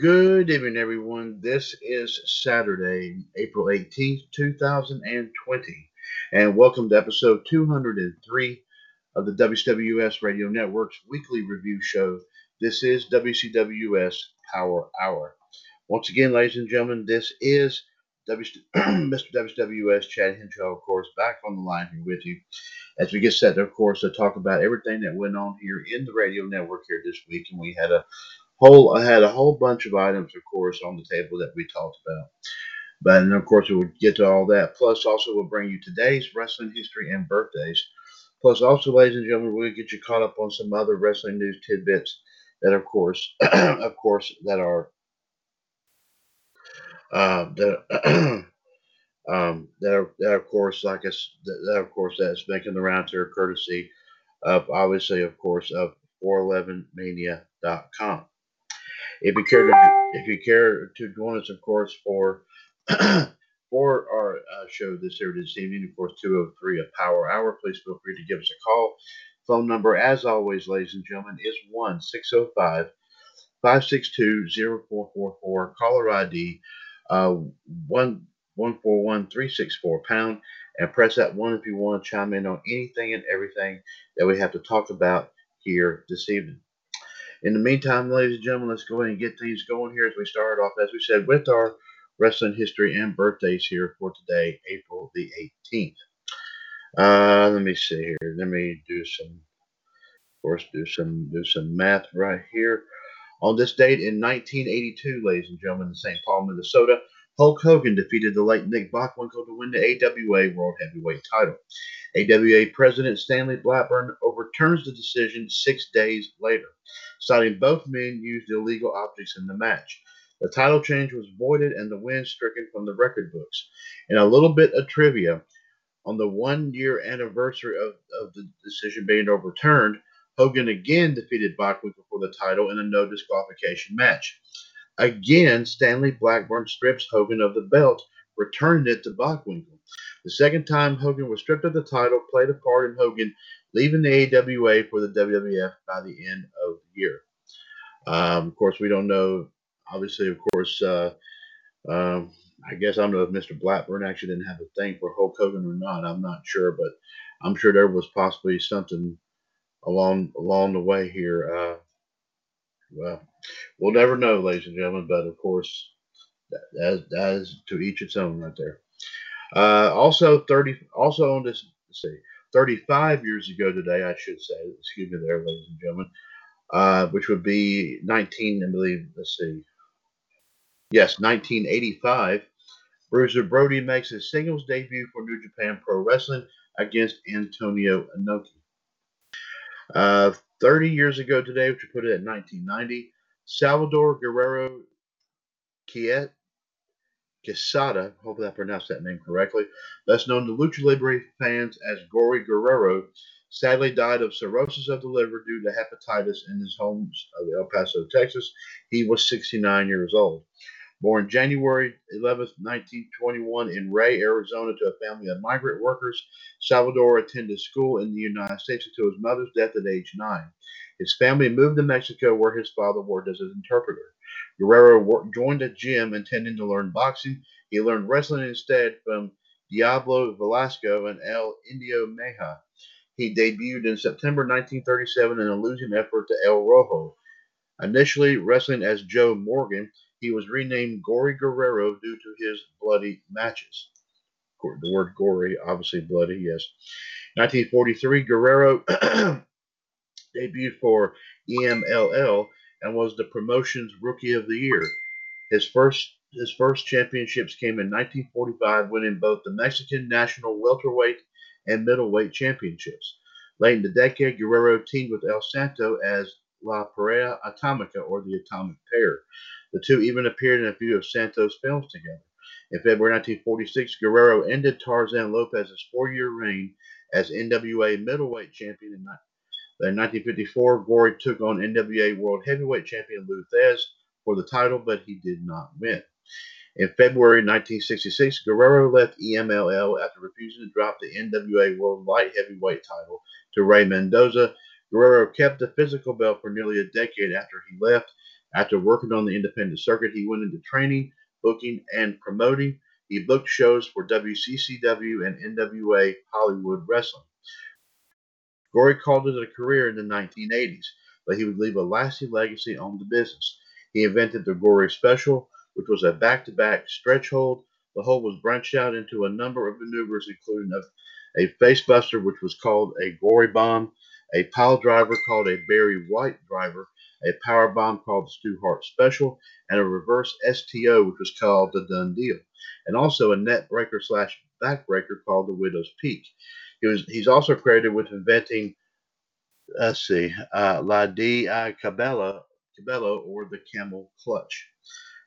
Good evening, everyone. This is Saturday, April 18th, 2020, and welcome to episode 203 of the WCWS Radio Network's weekly review show. This is WCWS Power Hour. Once again, ladies and gentlemen, this is w- Mr. WCWS Chad Henshaw, of course, back on the line here with you as we get set, of course, to talk about everything that went on here in the radio network here this week. And we had a whole I had a whole bunch of items, of course, on the table that we talked about. But and of course we will get to all that. Plus also we'll bring you today's wrestling history and birthdays. Plus also, ladies and gentlemen, we'll get you caught up on some other wrestling news tidbits that of course of course that are uh, that um, that, that of course like us that, that of course that's making the rounds here courtesy of obviously of course of 411mania.com. If you care to, if you care to join us, of course, for for our uh, show this here this evening, of course, 203 a power hour, please feel free to give us a call. Phone number, as always, ladies and gentlemen, is 1 605 562 0444. Caller ID uh, 1 141364 pound and press that one if you want to chime in on anything and everything that we have to talk about here this evening. In the meantime, ladies and gentlemen, let's go ahead and get things going here as we start off, as we said, with our wrestling history and birthdays here for today, April the 18th. Uh, let me see here. Let me do some, of course, do some do some math right here. On this date in 1982, ladies and gentlemen, in St. Paul, Minnesota, Hulk Hogan defeated the late Nick Bockwinkel to win the AWA World Heavyweight title. AWA President Stanley Blackburn overturns the decision six days later citing both men used illegal objects in the match. The title change was voided and the win stricken from the record books. And a little bit of trivia on the one year anniversary of, of the decision being overturned, Hogan again defeated Bockwinkel for the title in a no disqualification match. Again, Stanley Blackburn strips Hogan of the belt, returning it to Bockwinkel. The second time Hogan was stripped of the title played a part in Hogan leaving the AWA for the WWF by the end of the year. Um, of course, we don't know. Obviously, of course, uh, um, I guess I don't know if Mr. Blackburn actually didn't have a thing for Hulk Hogan or not. I'm not sure, but I'm sure there was possibly something along along the way here. Uh, well, we'll never know, ladies and gentlemen. But of course, that, that, that is to each its own, right there. Uh, also, 30. Also on this, see. 35 years ago today, I should say, excuse me there, ladies and gentlemen, uh, which would be 19, I believe, let's see. Yes, 1985. Bruiser Brody makes his singles debut for New Japan Pro Wrestling against Antonio Inoki. Uh, 30 years ago today, which would put it at 1990, Salvador Guerrero Kiet Quesada, hopefully I pronounced that name correctly, best known to Lucha Libre fans as Gory Guerrero, sadly died of cirrhosis of the liver due to hepatitis in his home of El Paso, Texas. He was 69 years old. Born January 11, 1921, in Ray, Arizona, to a family of migrant workers, Salvador attended school in the United States until his mother's death at age nine. His family moved to Mexico, where his father worked as an interpreter. Guerrero joined a gym intending to learn boxing. He learned wrestling instead from Diablo Velasco and El Indio Meja. He debuted in September 1937 in a losing effort to El Rojo. Initially wrestling as Joe Morgan, he was renamed Gory Guerrero due to his bloody matches. The word gory, obviously bloody, yes. 1943, Guerrero debuted for EMLL and was the promotion's Rookie of the Year. His first his first championships came in 1945, winning both the Mexican national welterweight and middleweight championships. Late in the decade, Guerrero teamed with El Santo as La Pareja Atomica, or the Atomic Pair. The two even appeared in a few of Santo's films together. In February 1946, Guerrero ended Tarzan Lopez's four-year reign as NWA middleweight champion. In 1954, Gory took on NWA World Heavyweight Champion Lou Thesz for the title, but he did not win. In February 1966, Guerrero left EMLL after refusing to drop the NWA World Light Heavyweight title to Ray Mendoza. Guerrero kept the physical belt for nearly a decade after he left. After working on the independent circuit, he went into training, booking, and promoting. He booked shows for WCCW and NWA Hollywood Wrestling. Gory called it a career in the 1980s, but he would leave a lasting legacy on the business. He invented the Gory Special, which was a back-to-back stretch hold. The hold was branched out into a number of maneuvers, including a, a facebuster, which was called a Gory Bomb, a pile driver called a Barry White driver, a power bomb called the Stu Hart Special, and a reverse STO, which was called the Done Deal, and also a neckbreaker slash backbreaker called the Widow's Peak. He was he's also credited with inventing, let's see, uh, La Di Cabela, Cabello or the Camel Clutch.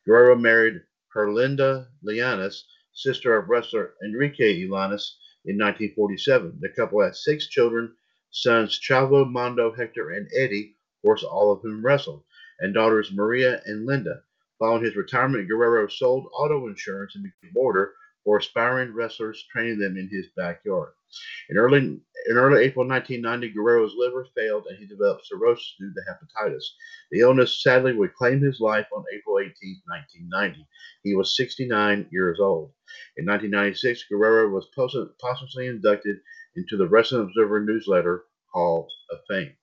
Guerrero married Herlinda Llanes, sister of wrestler Enrique Llanes, in 1947. The couple had six children, sons Chavo, Mondo, Hector, and Eddie, of course, all of whom wrestled, and daughters Maria and Linda. Following his retirement, Guerrero sold auto insurance in the border for aspiring wrestlers, training them in his backyard. In early, in early April 1990, Guerrero's liver failed and he developed cirrhosis due to hepatitis. The illness sadly would claim his life on April 18, 1990. He was 69 years old. In 1996, Guerrero was posthumously inducted into the Wrestling Observer newsletter Hall of Fame.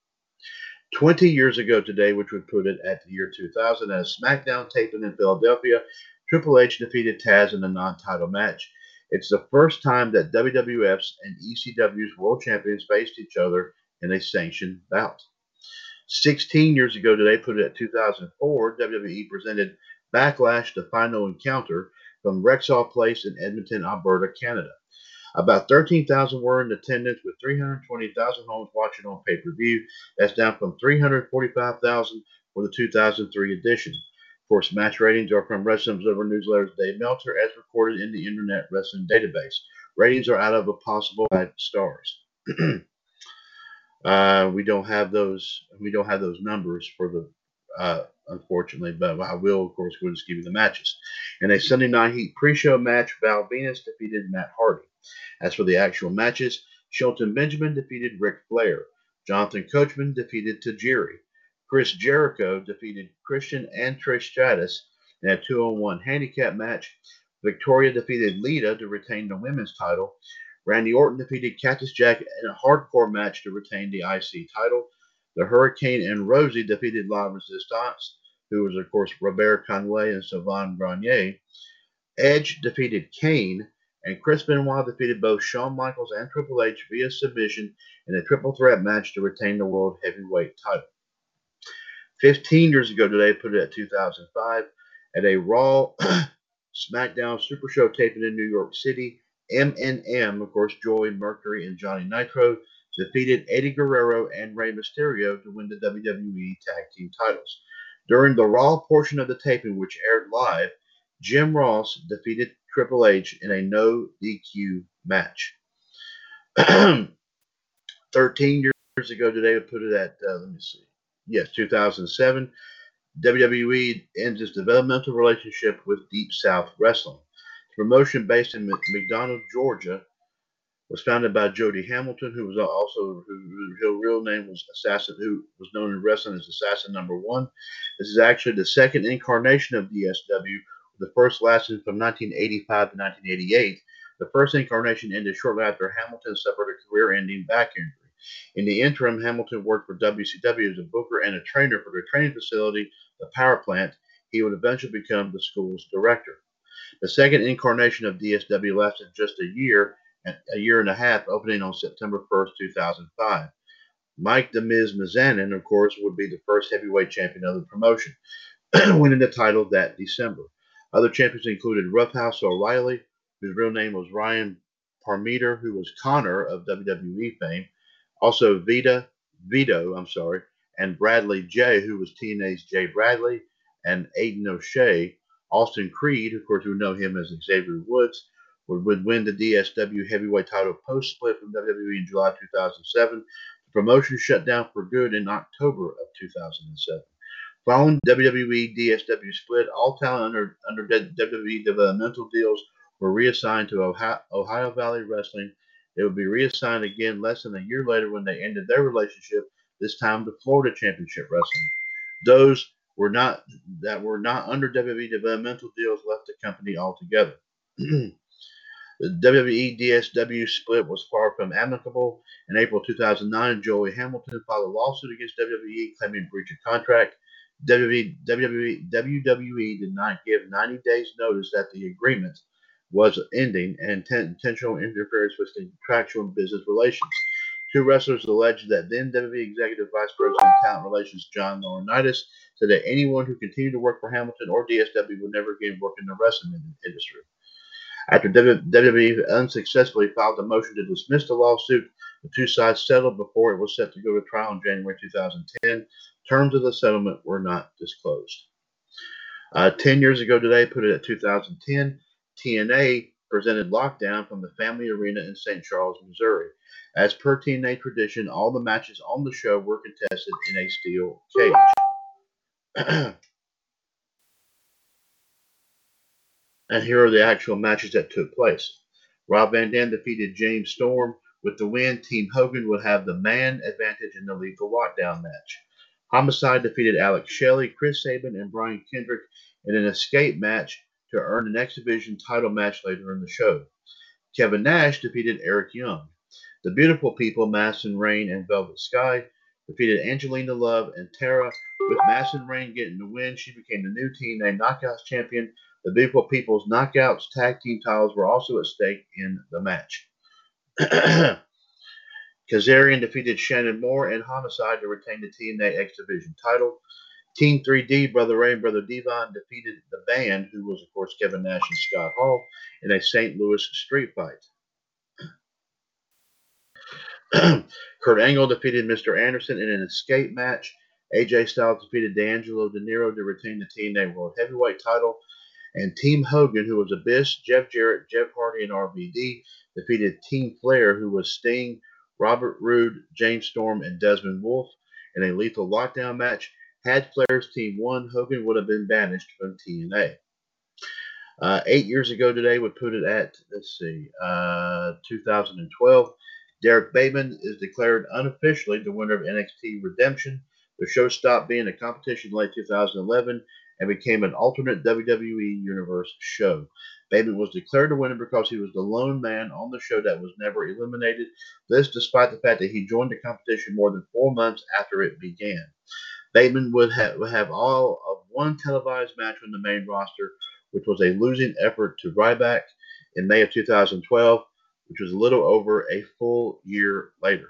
20 years ago today, which would put it at the year 2000, as SmackDown taping in Philadelphia, Triple H defeated Taz in a non title match. It's the first time that WWF's and ECW's world champions faced each other in a sanctioned bout. 16 years ago today, put it at 2004, WWE presented Backlash the Final Encounter from Rexall Place in Edmonton, Alberta, Canada. About 13,000 were in attendance with 320,000 homes watching on pay per view. That's down from 345,000 for the 2003 edition Of course, match ratings are from Wrestling Observer Newsletter's Dave Meltzer as recorded in the Internet Wrestling Database. Ratings are out of a possible five stars. uh, we don't have those. We don't have those numbers for the. Uh, unfortunately, but I will, of course, go just give you the matches. In a Sunday Night Heat pre-show match, Val Venis defeated Matt Hardy. As for the actual matches, Shelton Benjamin defeated Ric Flair. Jonathan Coachman defeated Tajiri. Chris Jericho defeated Christian and Trish Stratus in a two on one handicap match. Victoria defeated Lita to retain the women's title. Randy Orton defeated Cactus Jack in a hardcore match to retain the IC title. The Hurricane and Rosie defeated La Resistance, who was, of course, Robert Conway and Sylvain Grenier. Edge defeated Kane, and Chris Benoit defeated both Shawn Michaels and Triple H via submission in a triple threat match to retain the World Heavyweight title. 15 years ago today, put it at 2005, at a Raw SmackDown Super Show taping in New York City. MNM, of course, Joey Mercury and Johnny Nitro defeated Eddie Guerrero and Rey Mysterio to win the WWE Tag Team titles. During the Raw portion of the taping, which aired live, Jim Ross defeated Triple H in a no DQ match. 13 years ago today, I put it at, uh, let me see, yes, 2007, WWE ends its developmental relationship with Deep South Wrestling. It's promotion based in McDonough, Georgia, was founded by Jody Hamilton, who was also who, who real name was Assassin, who was known in wrestling as Assassin Number One. This is actually the second incarnation of DSW. The first lasted from 1985 to 1988. The first incarnation ended shortly after Hamilton suffered a career-ending back injury. In the interim, Hamilton worked for WCW as a booker and a trainer for the training facility, the Power Plant. He would eventually become the school's director. The second incarnation of DSW lasted just a year a year and a half, opening on September 1st, 2005. Mike The Miz Mizanin, of course, would be the first heavyweight champion of the promotion, winning the title that December. Other champions included Roughhouse O'Reilly, whose real name was Ryan Parmeter, who was Connor of WWE fame, also Vita, Vito, I'm sorry, and Bradley J, who was TNA's Jay Bradley, and Aiden O'Shea, Austin Creed, of course, we know him as Xavier Woods, would, would win the DSW heavyweight title post split from WWE in July 2007. The promotion shut down for good in October of 2007. Following WWE DSW split, all talent under, under WWE developmental deals were reassigned to Ohio, Ohio Valley Wrestling. They would be reassigned again less than a year later when they ended their relationship, this time to Florida Championship Wrestling. Those were not that were not under WWE developmental deals left the company altogether. The WWE DSW split was far from amicable. In April 2009, Jody Hamilton filed a lawsuit against WWE claiming breach of contract. WWE, WWE, WWE did not give 90 days notice that the agreement was ending and intentional interference with contractual business relations. Two wrestlers alleged that then WWE Executive Vice President of Talent Relations John Laurinaitis said that anyone who continued to work for Hamilton or DSW would never again work in the wrestling industry. After WWE unsuccessfully filed a motion to dismiss the lawsuit, the two sides settled before it was set to go to trial in January 2010. Terms of the settlement were not disclosed. Uh, 10 years ago today, put it at 2010, TNA presented Lockdown from the Family Arena in St. Charles, Missouri. As per TNA tradition, all the matches on the show were contested in a steel cage. And here are the actual matches that took place. Rob Van Dam defeated James Storm. With the win, Team Hogan would have the man advantage in the lethal lockdown match. Homicide defeated Alex Shelley, Chris Sabin, and Brian Kendrick in an escape match to earn an X Division title match later in the show. Kevin Nash defeated Eric Young. The Beautiful People, Madison Rayne and Velvet Sky, defeated Angelina Love and Tara. With Madison Rayne getting the win, she became the new TNA Knockouts champion the Beautiful People's Knockouts tag team titles were also at stake in the match. Kazarian defeated Shannon Moore and Homicide to retain the TNA X Division title. Team 3D, Brother Ray and Brother Devon defeated the band, who was, of course, Kevin Nash and Scott Hall, in a St. Louis street fight. Kurt Angle defeated Mr. Anderson in an escape match. AJ Styles defeated D'Angelo Dinero to retain the TNA World Heavyweight title. And Team Hogan, who was Abyss, Jeff Jarrett, Jeff Hardy, and RVD, defeated Team Flair, who was Sting, Robert Roode, James Storm, and Desmond Wolfe in a lethal lockdown match. Had Flair's team won, Hogan would have been banished from TNA. Uh, eight years ago today would put it at, let's see, uh, 2012. Derek Bateman is declared unofficially the winner of NXT Redemption. The show stopped being a competition in late 2011 and became an alternate WWE Universe show. Bateman was declared the winner because he was the lone man on the show that was never eliminated. This, despite the fact that he joined the competition more than four months after it began. Bateman would have, would have all of one televised match on the main roster, which was a losing effort to Ryback in May of 2012, which was a little over a full year later.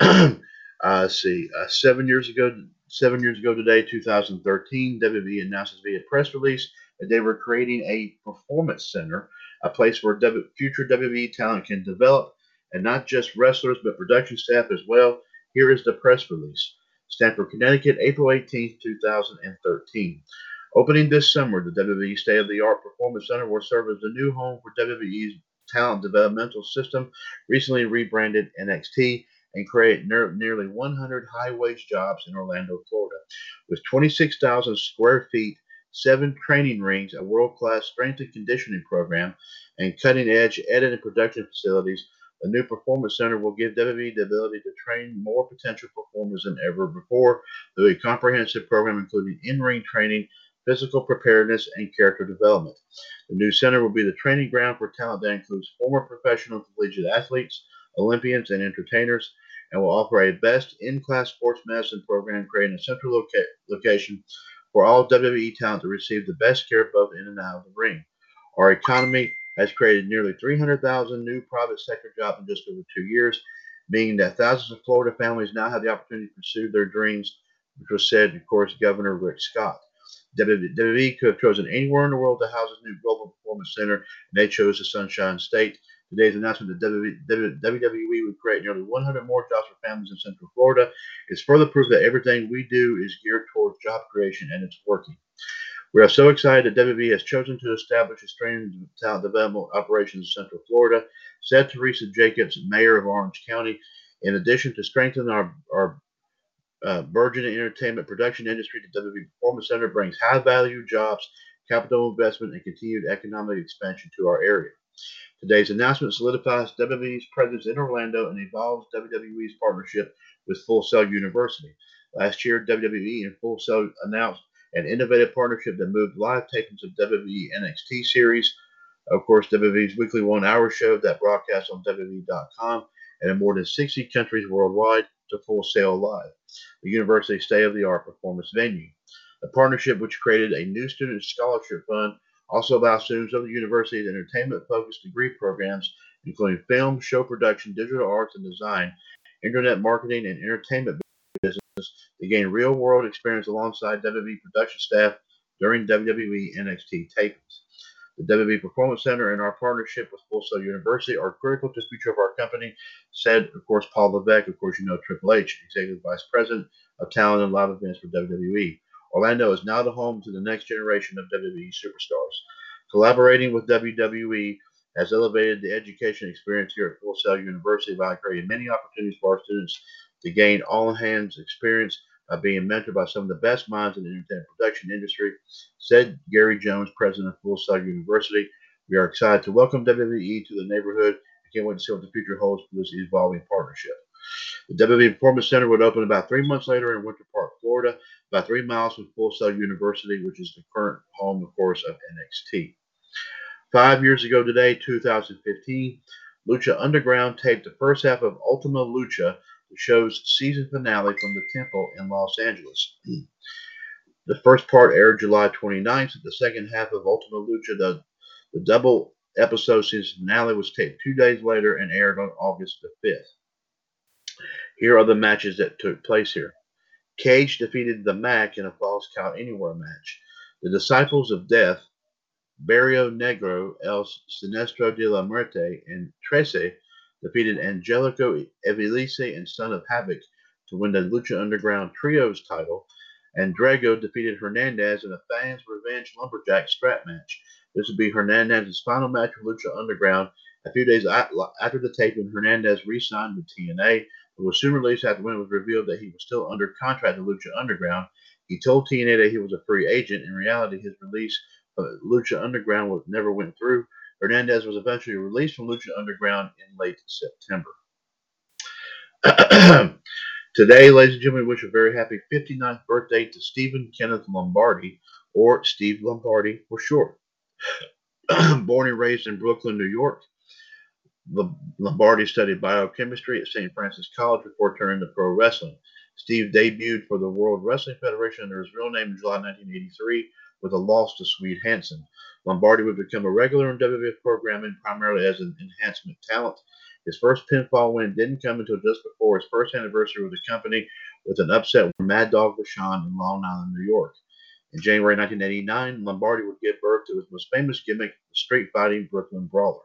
Uh, see, uh, seven years ago, seven years ago today, 2013, WWE announces via press release that they were creating a performance center, a place where w- future WWE talent can develop, and not just wrestlers but production staff as well. Here is the press release: Stamford, Connecticut, April 18, 2013. Opening this summer, the WWE State of the Art Performance Center will serve as the new home for WWE's talent developmental system, recently rebranded NXT and create ne- nearly 100 high wage jobs in Orlando, Florida. With 26,000 square feet, seven training rings, a world class strength and conditioning program, and cutting edge edit and production facilities. The new performance center will give WWE the ability to train more potential performers than ever before through a comprehensive program including in ring training, physical preparedness, and character development. The new center will be the training ground for talent that includes former professional collegiate athletes, Olympians, and entertainers, and will offer a best in class sports medicine program, creating a central loca- location for all WWE talent to receive the best care both in and out of the ring. Our economy has created nearly 300,000 new private sector jobs in just over two years, meaning that thousands of Florida families now have the opportunity to pursue their dreams, which was said, of course, Governor Rick Scott. WWE could have chosen anywhere in the world to house this new global performance center, and they chose the Sunshine State. Today's announcement that WWE would create nearly 100 more jobs for families in Central Florida is further proof that everything we do is geared towards job creation and it's working. We are so excited that WWE has chosen to establish its training talent development operations in Central Florida, said Teresa Jacobs, mayor of Orange County. In addition to strengthening our, our uh, burgeoning entertainment production industry, the WWE Performance Center brings high value jobs, capital investment, and continued economic expansion to our area. Today's announcement solidifies WWE's presence in Orlando and evolves WWE's partnership with Full Sail University. Last year, WWE and Full Sail announced an innovative partnership that moved live tapings of WWE NXT series, of course, WWE's weekly one hour show that broadcasts on WWE.com and in more than 60 countries worldwide to Full Sail Live, the university's state of the art performance venue. The partnership, which created a new student scholarship fund also allows students of the university's entertainment-focused degree programs, including film, show production, digital arts and design, internet marketing, and entertainment business, to gain real-world experience alongside WWE production staff during WWE NXT tapings. The WWE Performance Center and our partnership with Full Sail University are critical to the future of our company, said, of course, Paul Levesque, of course, you know Triple H, Executive Vice President of Talent and Live Events for WWE. Orlando is now the home to the next generation of WWE superstars. Collaborating with WWE has elevated the education experience here at Full Sail University by creating many opportunities for our students to gain all hands experience by being mentored by some of the best minds in the entertainment production industry, said Gary Jones, president of Full Sail University. We are excited to welcome WWE to the neighborhood. I can't wait to see what the future holds for this evolving partnership. The WWE Performance Center would open about three months later in Winter Park, Florida, about three miles from Full Sail University, which is the current home, of course, of NXT. Five years ago today, 2015, Lucha Underground taped the first half of Ultima Lucha, the show's season finale from the Temple in Los Angeles. The first part aired July 29th. The second half of Ultima Lucha, the, the double episode season finale, was taped two days later and aired on August the 5th. Here are the matches that took place here. Cage defeated the Mac in a Falls Count Anywhere match. The Disciples of Death, Barrio Negro, El Siniestro de la Muerte, and Trece defeated Angelico Ivelisse and Son of Havoc to win the Lucha Underground Trios title, and Drago defeated Hernandez in a Fans Revenge Lumberjack strap match. This would be Hernandez's final match with Lucha Underground. A few days after the taping, Hernandez re signed with TNA but was soon released after when it was revealed that he was still under contract to Lucha Underground. He told TNA that he was a free agent. In reality, his release of Lucha Underground was, never went through. Hernandez was eventually released from Lucha Underground in late September. Today, ladies and gentlemen, we wish a very happy 59th birthday to Stephen Kenneth Lombardi, or Steve Lombardi for short. Born and raised in Brooklyn, New York, Lombardi studied biochemistry at St. Francis College before turning to pro wrestling. Steve debuted for the World Wrestling Federation under his real name in July 1983 with a loss to Swede Hansen. Lombardi would become a regular in WWF programming primarily as an enhancement talent. His first pinfall win didn't come until just before his first anniversary with the company with an upset with Mad Dog Vachon in Long Island, New York. In January 1989, Lombardi would give birth to his most famous gimmick, the street fighting Brooklyn Brawler.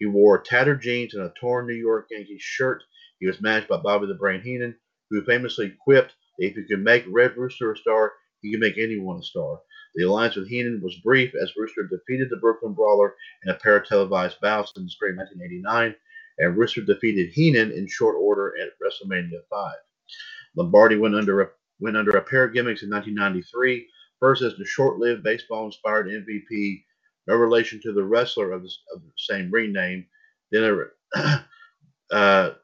He wore tattered jeans and a torn New York Yankees shirt. He was managed by Bobby the Brain Heenan, who famously quipped that if you can make Red Rooster a star, he can make anyone a star. The alliance with Heenan was brief as Rooster defeated the Brooklyn Brawler in a pair of televised bouts in the spring of 1989, and Rooster defeated Heenan in short order at WrestleMania 5. Lombardi went under a, went under a pair of gimmicks in 1993. First, as the short-lived baseball-inspired MVP, no relation to the wrestler of the, of the same ring name. Then, a, uh,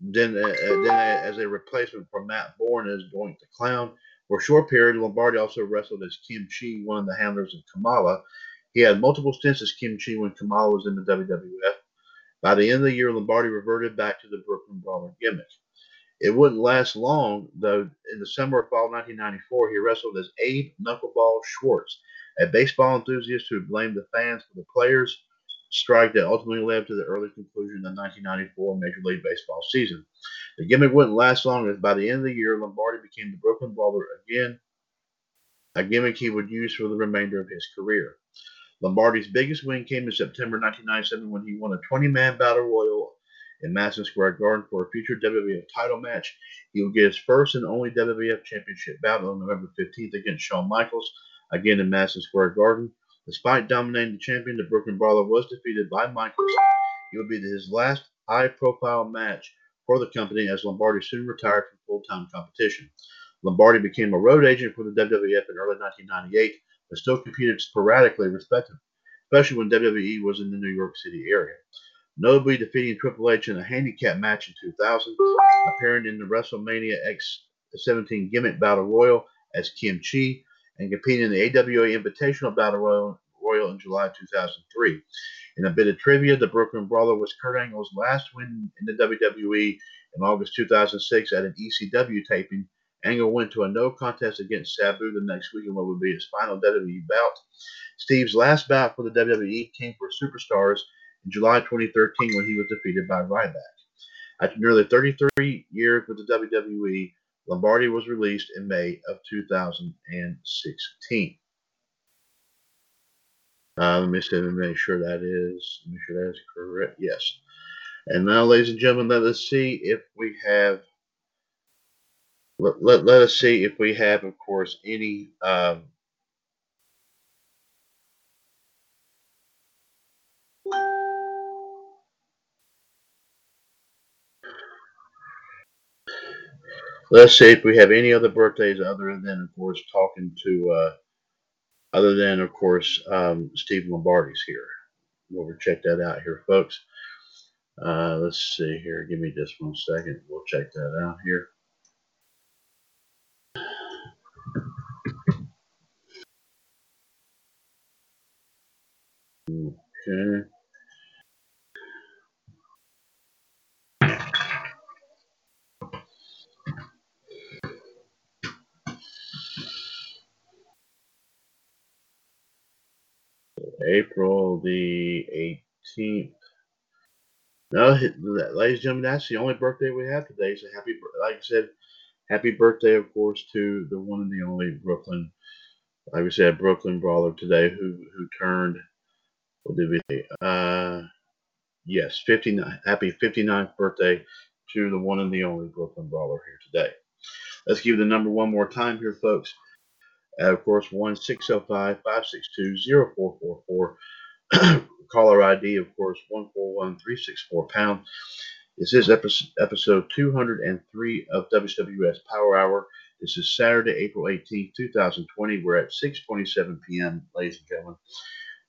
then, uh, then as a replacement for Matt Borne as Doink the Clown. For a short period, Lombardi also wrestled as Kim Chee, one of the handlers of Kamala. He had multiple stints as Kim Chee when Kamala was in the WWF. By the end of the year, Lombardi reverted back to the Brooklyn Brawler gimmick. It wouldn't last long, though. In the summer of fall 1994, he wrestled as Abe Knuckleball Schwartz, a baseball enthusiast who blamed the fans for the players' strike that ultimately led to the early conclusion of the 1994 Major League Baseball season. The gimmick wouldn't last long, as by the end of the year, Lombardi became the Brooklyn Brawler again, a gimmick he would use for the remainder of his career. Lombardi's biggest win came in September 1997 when he won a 20-man battle royal in Madison Square Garden for a future WWF title match. He would get his first and only WWF Championship bout on November 15th against Shawn Michaels, again in Madison Square Garden. Despite dominating the champion, the Brooklyn Brawler was defeated by Michaels. It would be his last high-profile match for the company as Lombardi soon retired from full-time competition. Lombardi became a road agent for the WWF in early 1998 but still competed sporadically, respectively, especially when WWE was in the New York City area. Notably defeating Triple H in a handicap match in 2000, appearing in the WrestleMania X17 Gimmick Battle Royal as Kim Chee, and competing in the AWA Invitational Battle Royal, Royal in July 2003. In a bit of trivia, the Brooklyn Brawler was Kurt Angle's last win in the WWE in August 2006 at an ECW taping Angle went to a no contest against Sabu the next week in what would be his final WWE bout. Steve's last bout for the WWE came for Superstars in July 2013 when he was defeated by Ryback. After nearly 33 years with the WWE, Lombardi was released in May of 2016. Uh, let me see, let me make sure that is, make sure that is correct. Yes. And now, ladies and gentlemen, let us see if we have let, let, let us see if we have, of course, any um, let's see if we have any other birthdays other than, of course, talking to, uh, other than, of course, um, Steve Lombardi's here. We'll check that out here, folks. Uh, let's see here. Give me just one second. We'll check that out here. Okay. April the 18th. No, ladies and gentlemen, that's the only birthday we have today. So happy, like I said, happy birthday, of course, to the one and the only Brooklyn, like we said, Brooklyn Brawler today, who who turned what did we say? Uh, yes, 59. Happy 59th birthday to the one and the only Brooklyn Brawler here today. Let's give the number one more time here, folks. Of course, 1 605 562 0444. Caller ID, of course, 141364 pound. This is episode 203 of WWS Power Hour. This is Saturday, April 18, 2020. We're at 6:27 p.m., ladies and gentlemen.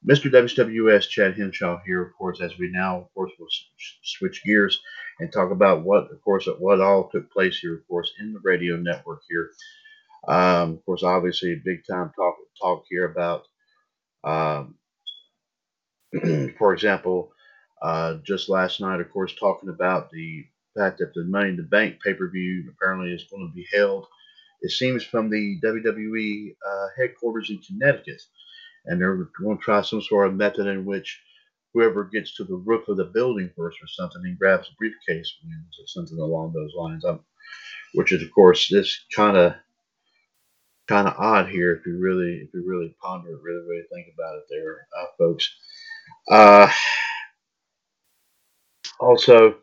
Mr. WWS Chad Henshaw here, of course, as we now, of course, will switch gears and talk about what, of course, what all took place here, of course, in the radio network here. Um, of course, obviously, big time talk talk here about, um, for example, uh, just last night, of course, talking about the fact that the Money in the Bank pay per view apparently is going to be held. It seems from the WWE uh, headquarters in Connecticut and they're going to try some sort of method in which whoever gets to the roof of the building first or something and grabs a briefcase wins or something along those lines. Um, which is, of course, this kind of kind of odd here if you really if you really ponder it, really really think about it, there, uh, folks. Uh, also,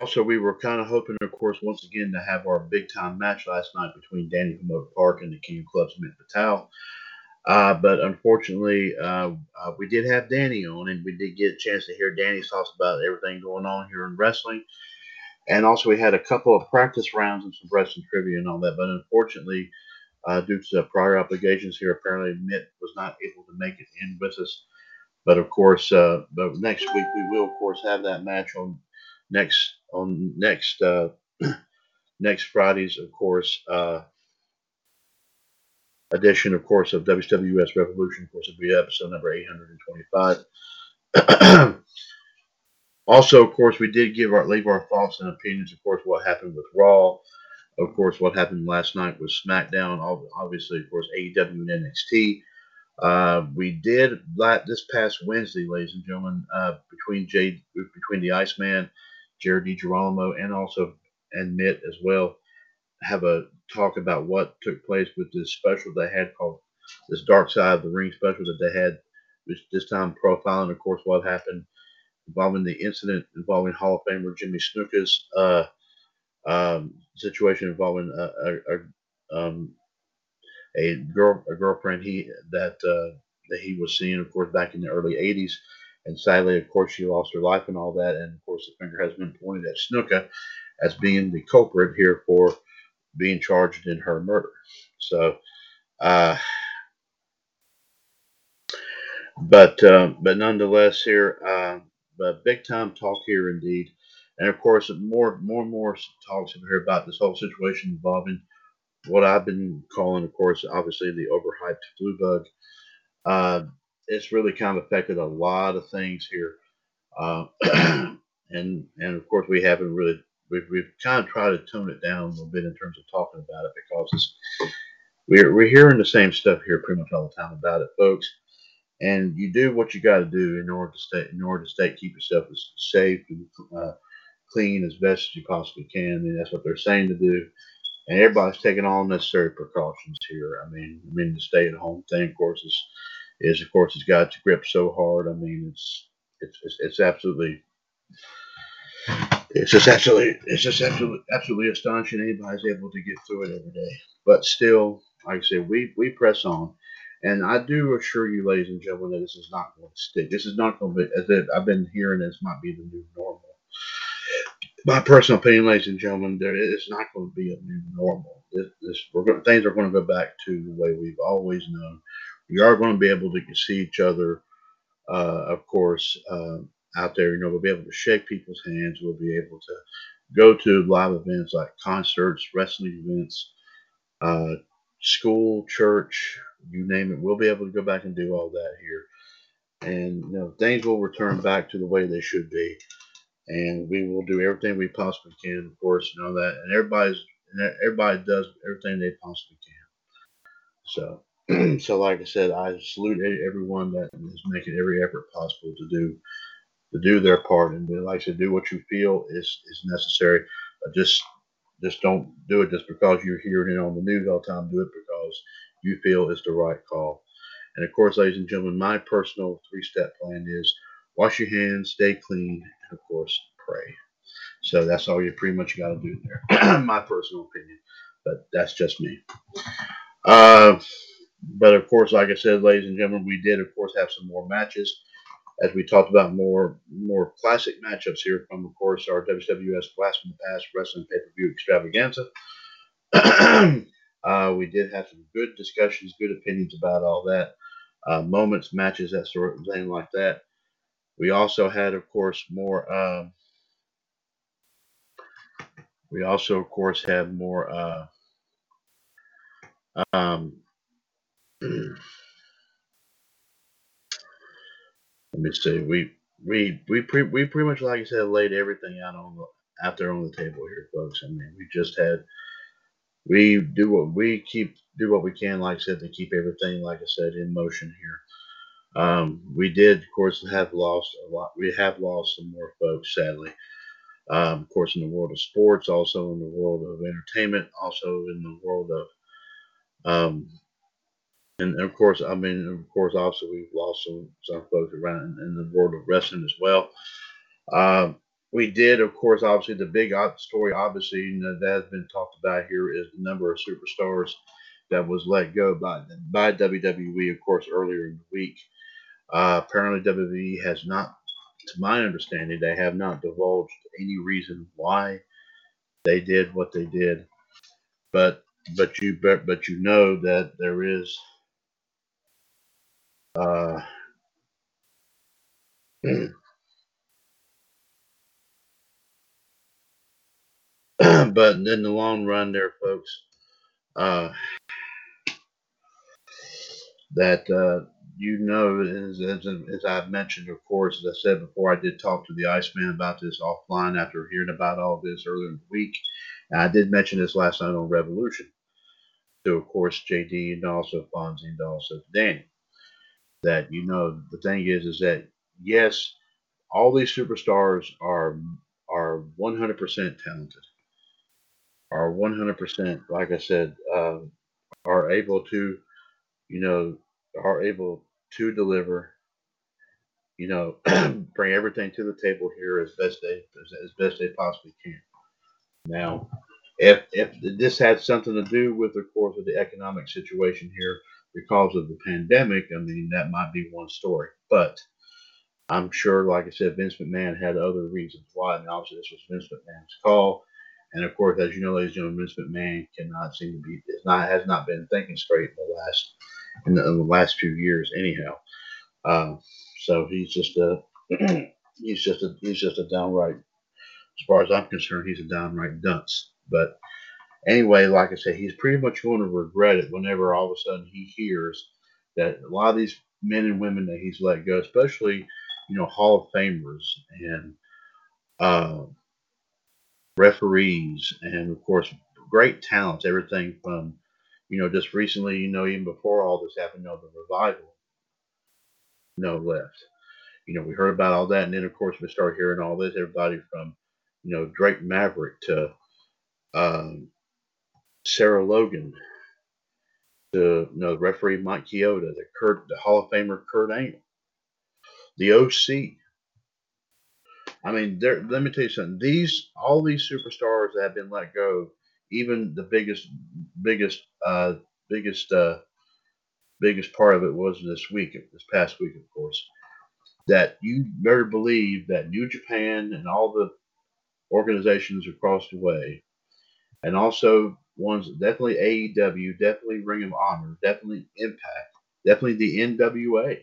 also we were kind of hoping, of course, once again to have our big time match last night between Danny from Oak Park and the King of Clubs, Mick Patel. Uh, but unfortunately, uh, uh, we did have Danny on, and we did get a chance to hear Danny's thoughts about everything going on here in wrestling. And also, we had a couple of practice rounds and some wrestling trivia and all that. But unfortunately, uh, due to prior obligations here. Apparently, Mitt was not able to make it in with us. But of course, uh, but next week we will, of course, have that match on next on next uh, next Friday's, of course, uh, edition, of course, of WWS Revolution. Of course, it'll be episode number 825. also, of course, we did give our leave our thoughts and opinions. Of course, what happened with Raw. Of course, what happened last night was SmackDown. Obviously, of course, AEW and NXT. Uh, we did that this past Wednesday, ladies and gentlemen, uh, between Jade, between the Iceman, Jared DiGirolamo, and also and Mitt as well, have a talk about what took place with this special they had called this Dark Side of the Ring special that they had, which this time profiling, of course, what happened involving the incident involving Hall of Famer Jimmy Snuka's uh, um, situation involving a, a, a, um, a girl a girlfriend he that uh, that he was seeing, of course, back in the early '80s, and sadly, of course, she lost her life and all that, and of course, the finger has been pointed at Snuka as being the culprit here for being charged in her murder. So, uh, but uh, but nonetheless, here, uh, but big time talk here indeed, and of course, more more and more talks here about this whole situation involving what I've been calling, of course, obviously the overhyped flu bug. Uh, it's really kind of affected a lot of things here, uh, and and of course we haven't really we've, we've kind of tried to tone it down a little bit in terms of talking about it because we're, we're hearing the same stuff here pretty much all the time about it, folks. And you do what you got to do in order to stay, in order to stay, keep yourself as safe and uh, clean as best as you possibly can. And that's what they're saying to do. And everybody's taking all necessary precautions here. I mean, I mean the stay at home thing, of course, is, is of course, it's got to grip so hard. I mean, it's, it's, it's, it's absolutely it's just absolutely it's just absolutely absolutely astonishing anybody's able to get through it every day. But still, like I said, we we press on. And I do assure you, ladies and gentlemen, that this is not going to stick. This is not going to be, as I've been hearing, this might be the new normal. My personal opinion, ladies and gentlemen, there is not going to be a new normal. This, this we're going, things are going to go back to the way we've always known. We are going to be able to see each other, uh, of course, uh, out there. You know, we'll be able to shake people's hands. We'll be able to go to live events like concerts, wrestling events, uh, school, church, you name it. We'll be able to go back and do all that here. And you know, things will return back to the way they should be. And we will do everything we possibly can, of course, and all that. And everybody's everybody does everything they possibly can. So, so like I said, I salute everyone that is making every effort possible to do to do their part and then, like I said, do what you feel is is necessary. But just just don't do it just because you're hearing it on the news all the time. Do it because you feel it's the right call. And of course, ladies and gentlemen, my personal three-step plan is wash your hands, stay clean, and of course, pray. So that's all you pretty much got to do there. my personal opinion, but that's just me. Uh, but of course, like I said, ladies and gentlemen, we did, of course, have some more matches as we talked about more more classic matchups here from, of course, our WWS Blast from the Past Wrestling Pay Per View Extravaganza. uh, we did have some good discussions, good opinions about all that, uh, moments, matches, that sort of thing like that. We also had, of course, more. Uh, we also, of course, have more. Uh, um, let me see. We we we pre, we pretty much like I said laid everything out on the out there on the table here, folks. I mean, we just had we do what we keep do what we can, like I said, to keep everything, like I said, in motion here. Um, we did, of course, have lost a lot. We have lost some more folks, sadly. Um, of course, in the world of sports, also in the world of entertainment, also in the world of um, and of course, I mean, of course, also we've lost some some folks around in, the world of wrestling as well. Uh, we did, of course, obviously the big story, obviously that has been talked about here is the number of superstars that was let go by by WWE, of course, earlier in the week. Uh, apparently, WWE has not, to my understanding, they have not divulged any reason why they did what they did. But but you but, but you know that there is uh, but in the long run there folks uh, that uh, you know as, as, as I've mentioned of course as I said before I did talk to the Iceman about this offline after hearing about all this earlier in the week. And I did mention this last night on Revolution. To of course JD and also Fonzie and also Danny that you know the thing is is that yes all these superstars are are 100% talented are 100% like i said uh, are able to you know are able to deliver. You know bring everything to the table here as best they as, as best they possibly can. Now if if this had something to do with of course with the economic situation here because of the pandemic i mean that might be one story. But I'm sure, like I said, Vince McMahon had other reasons why, and obviously this was Vince McMahon's call. And of course, as you know, ladies and gentlemen, Vince McMahon cannot seem to be is not has not been thinking straight in the last in the, in the last few years, anyhow. Uh, so he's just a he's just a he's just a downright, as far as I'm concerned, he's a downright dunce. But anyway, like I said, he's pretty much going to regret it whenever all of a sudden he hears that a lot of these men and women that he's let go, especially you know, Hall of Famers and uh, referees, and of course, great talents. Everything from, you know, just recently, you know, even before all this happened, you know, the revival, no left. You know, we heard about all that, and then of course we start hearing all this. Everybody from, you know, Drake Maverick to um, Sarah Logan to you know, referee Mike Chioda, the Kurt, the Hall of Famer Kurt Angle the OC. I mean, let me tell you something. These all these superstars that have been let go, even the biggest, biggest, uh, biggest, uh, biggest part of it was this week, this past week, of course. That you better believe that New Japan and all the organizations across the way, and also ones definitely AEW, definitely Ring of Honor, definitely Impact, definitely the NWA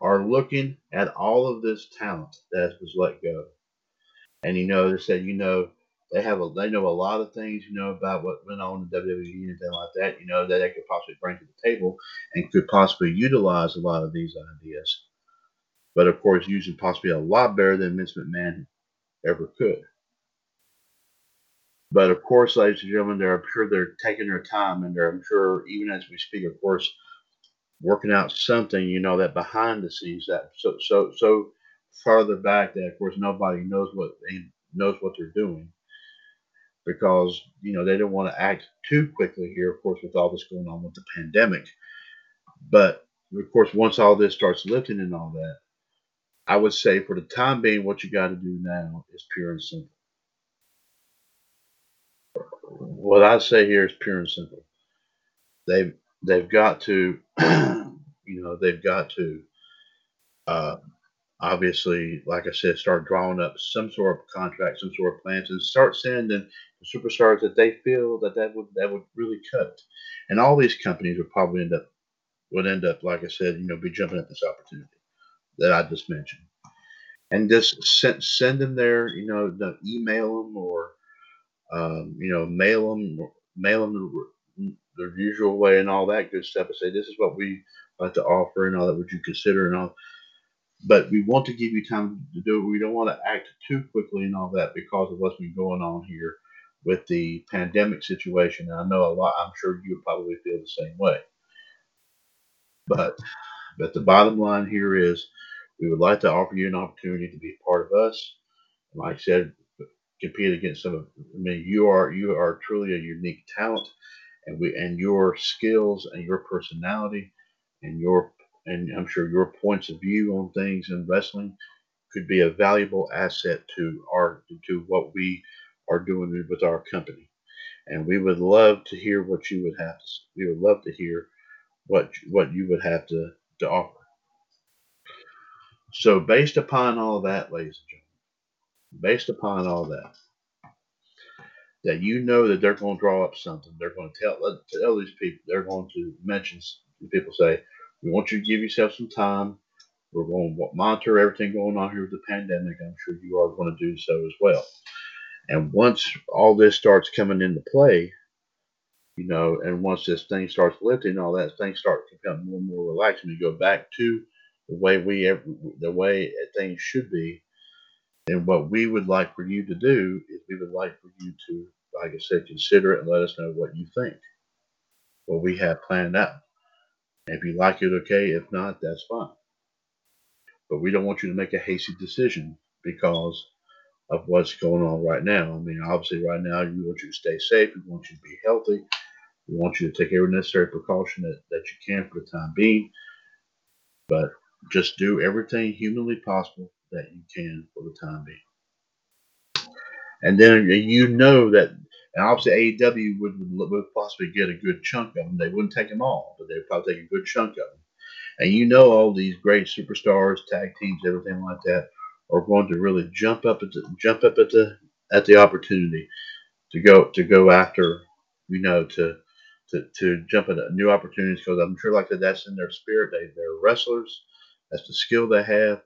are looking at all of this talent that was let go. And you know, they said, you know, they have a they know a lot of things, you know, about what went on in WWE and things like that, you know, that they could possibly bring to the table and could possibly utilize a lot of these ideas. But of course, using possibly a lot better than Vince McMahon ever could. But of course, ladies and gentlemen, they're I'm sure they're taking their time, and they're I'm sure even as we speak, of course, working out something, you know, that behind the scenes, that so so so farther back that of course nobody knows what they knows what they're doing because you know they don't want to act too quickly here, of course, with all this going on with the pandemic. But of course, once all this starts lifting and all that, I would say for the time being, what you got to do now is pure and simple. What I say here is pure and simple. They've they've got to, you know, they've got to, uh, obviously, like I said, start drawing up some sort of contract, some sort of plans, and start sending the superstars that they feel that that would that would really cut. And all these companies would probably end up would end up, like I said, you know, be jumping at this opportunity that I just mentioned, and just send send them there, you know, email them or um, you know, mail them, mail them the usual way and all that good stuff and say this is what we like to offer and all that would you consider and all? But we want to give you time to do it. We don't want to act too quickly and all that because of what's been going on here with the pandemic situation. And i know a lot i'm sure you would probably feel the same way. But but the bottom line here is we would like to offer you an opportunity to be part of us. Like i said compete against some of i mean you are you are truly a unique talent and we and your skills and your personality and your and I'm sure your points of view on things in wrestling could be a valuable asset to our to what we are doing with our company. And we would love to hear what you would have to we would love to hear what what you would have to, to offer. So based upon all that, ladies and gentlemen, based upon all that, that you know that they're going to draw up something. They're going to tell tell these people. They're going to mention. People say, "We want you to give yourself some time. We're going to monitor everything going on here with the pandemic. I'm sure you are going to do so as well." And once all this starts coming into play, you know, and once this thing starts lifting, all that things start to become more and more relaxed, and you go back to the way we the way things should be. And what we would like for you to do is we would like for you to, like I said, consider it and let us know what you think. What we have planned out. If you like it, okay. If not, that's fine. But we don't want you to make a hasty decision because of what's going on right now. I mean, obviously, right now, we want you to stay safe. We want you to be healthy. We want you to take every necessary precaution that, that you can for the time being. But just do everything humanly possible that you can for the time being. And then you know that, and obviously AEW would, would possibly get a good chunk of them. They wouldn't take them all, but they'd probably take a good chunk of them. And you know all these great superstars, tag teams, everything like that are going to really jump up at the, jump up at the at the opportunity to go to go after, you know, to to, to jump at new opportunities because I'm sure like that that's in their spirit. They they're wrestlers. That's the skill they have,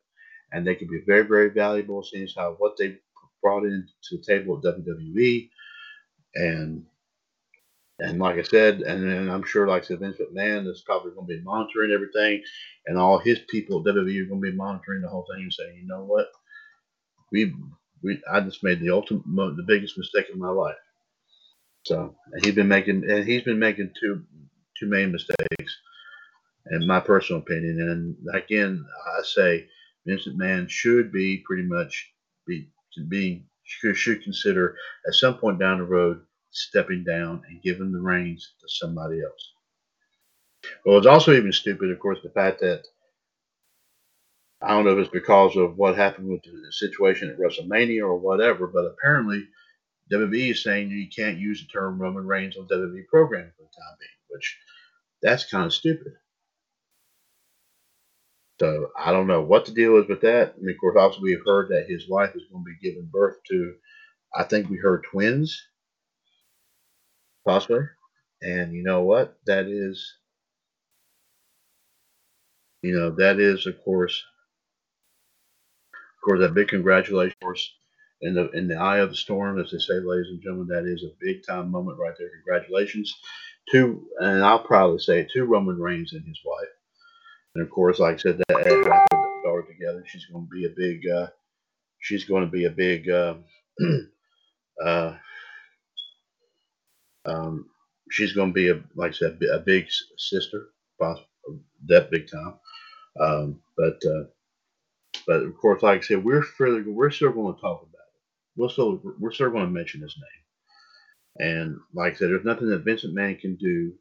and they can be very very valuable. Seeing how what they brought into the table at WWE, and and like I said, and I'm sure like I said, Vince McMahon is probably going to be monitoring everything, and all his people at WWE are going to be monitoring the whole thing and saying, you know what, we we I just made the ultimate the biggest mistake of my life. So he's been making and he's been making two two main mistakes, in my personal opinion. And again, I say Vince McMahon should be pretty much be be should, should consider at some point down the road stepping down and giving the reins to somebody else. Well, it's also even stupid, of course, the fact that I don't know if it's because of what happened with the situation at WrestleMania or whatever, but apparently WWE is saying you can't use the term Roman Reigns on WWE programming for the time being, which that's kind of stupid. So I don't know what the deal is with that. Mean, of course, we have heard that his wife is going to be giving birth to, I think we heard twins, possibly. And you know what? That is, you know, that is, of course, of course, that big congratulations in the in the eye of the storm, as they say, ladies and gentlemen. That is a big time moment right there. Congratulations to, and I'll probably say, it, to Roman Reigns and his wife. And of course, like I said, that daughter together, she's going to be a big, uh, she's going to be a big, uh, uh, um, she's going to be a, like I said, a big sister, that big time. Um, but, uh, but of course, like I said, we're further, we're still going to talk about it. We're still we're still going to mention his name. And like I said, there's nothing that Vince McMahon can do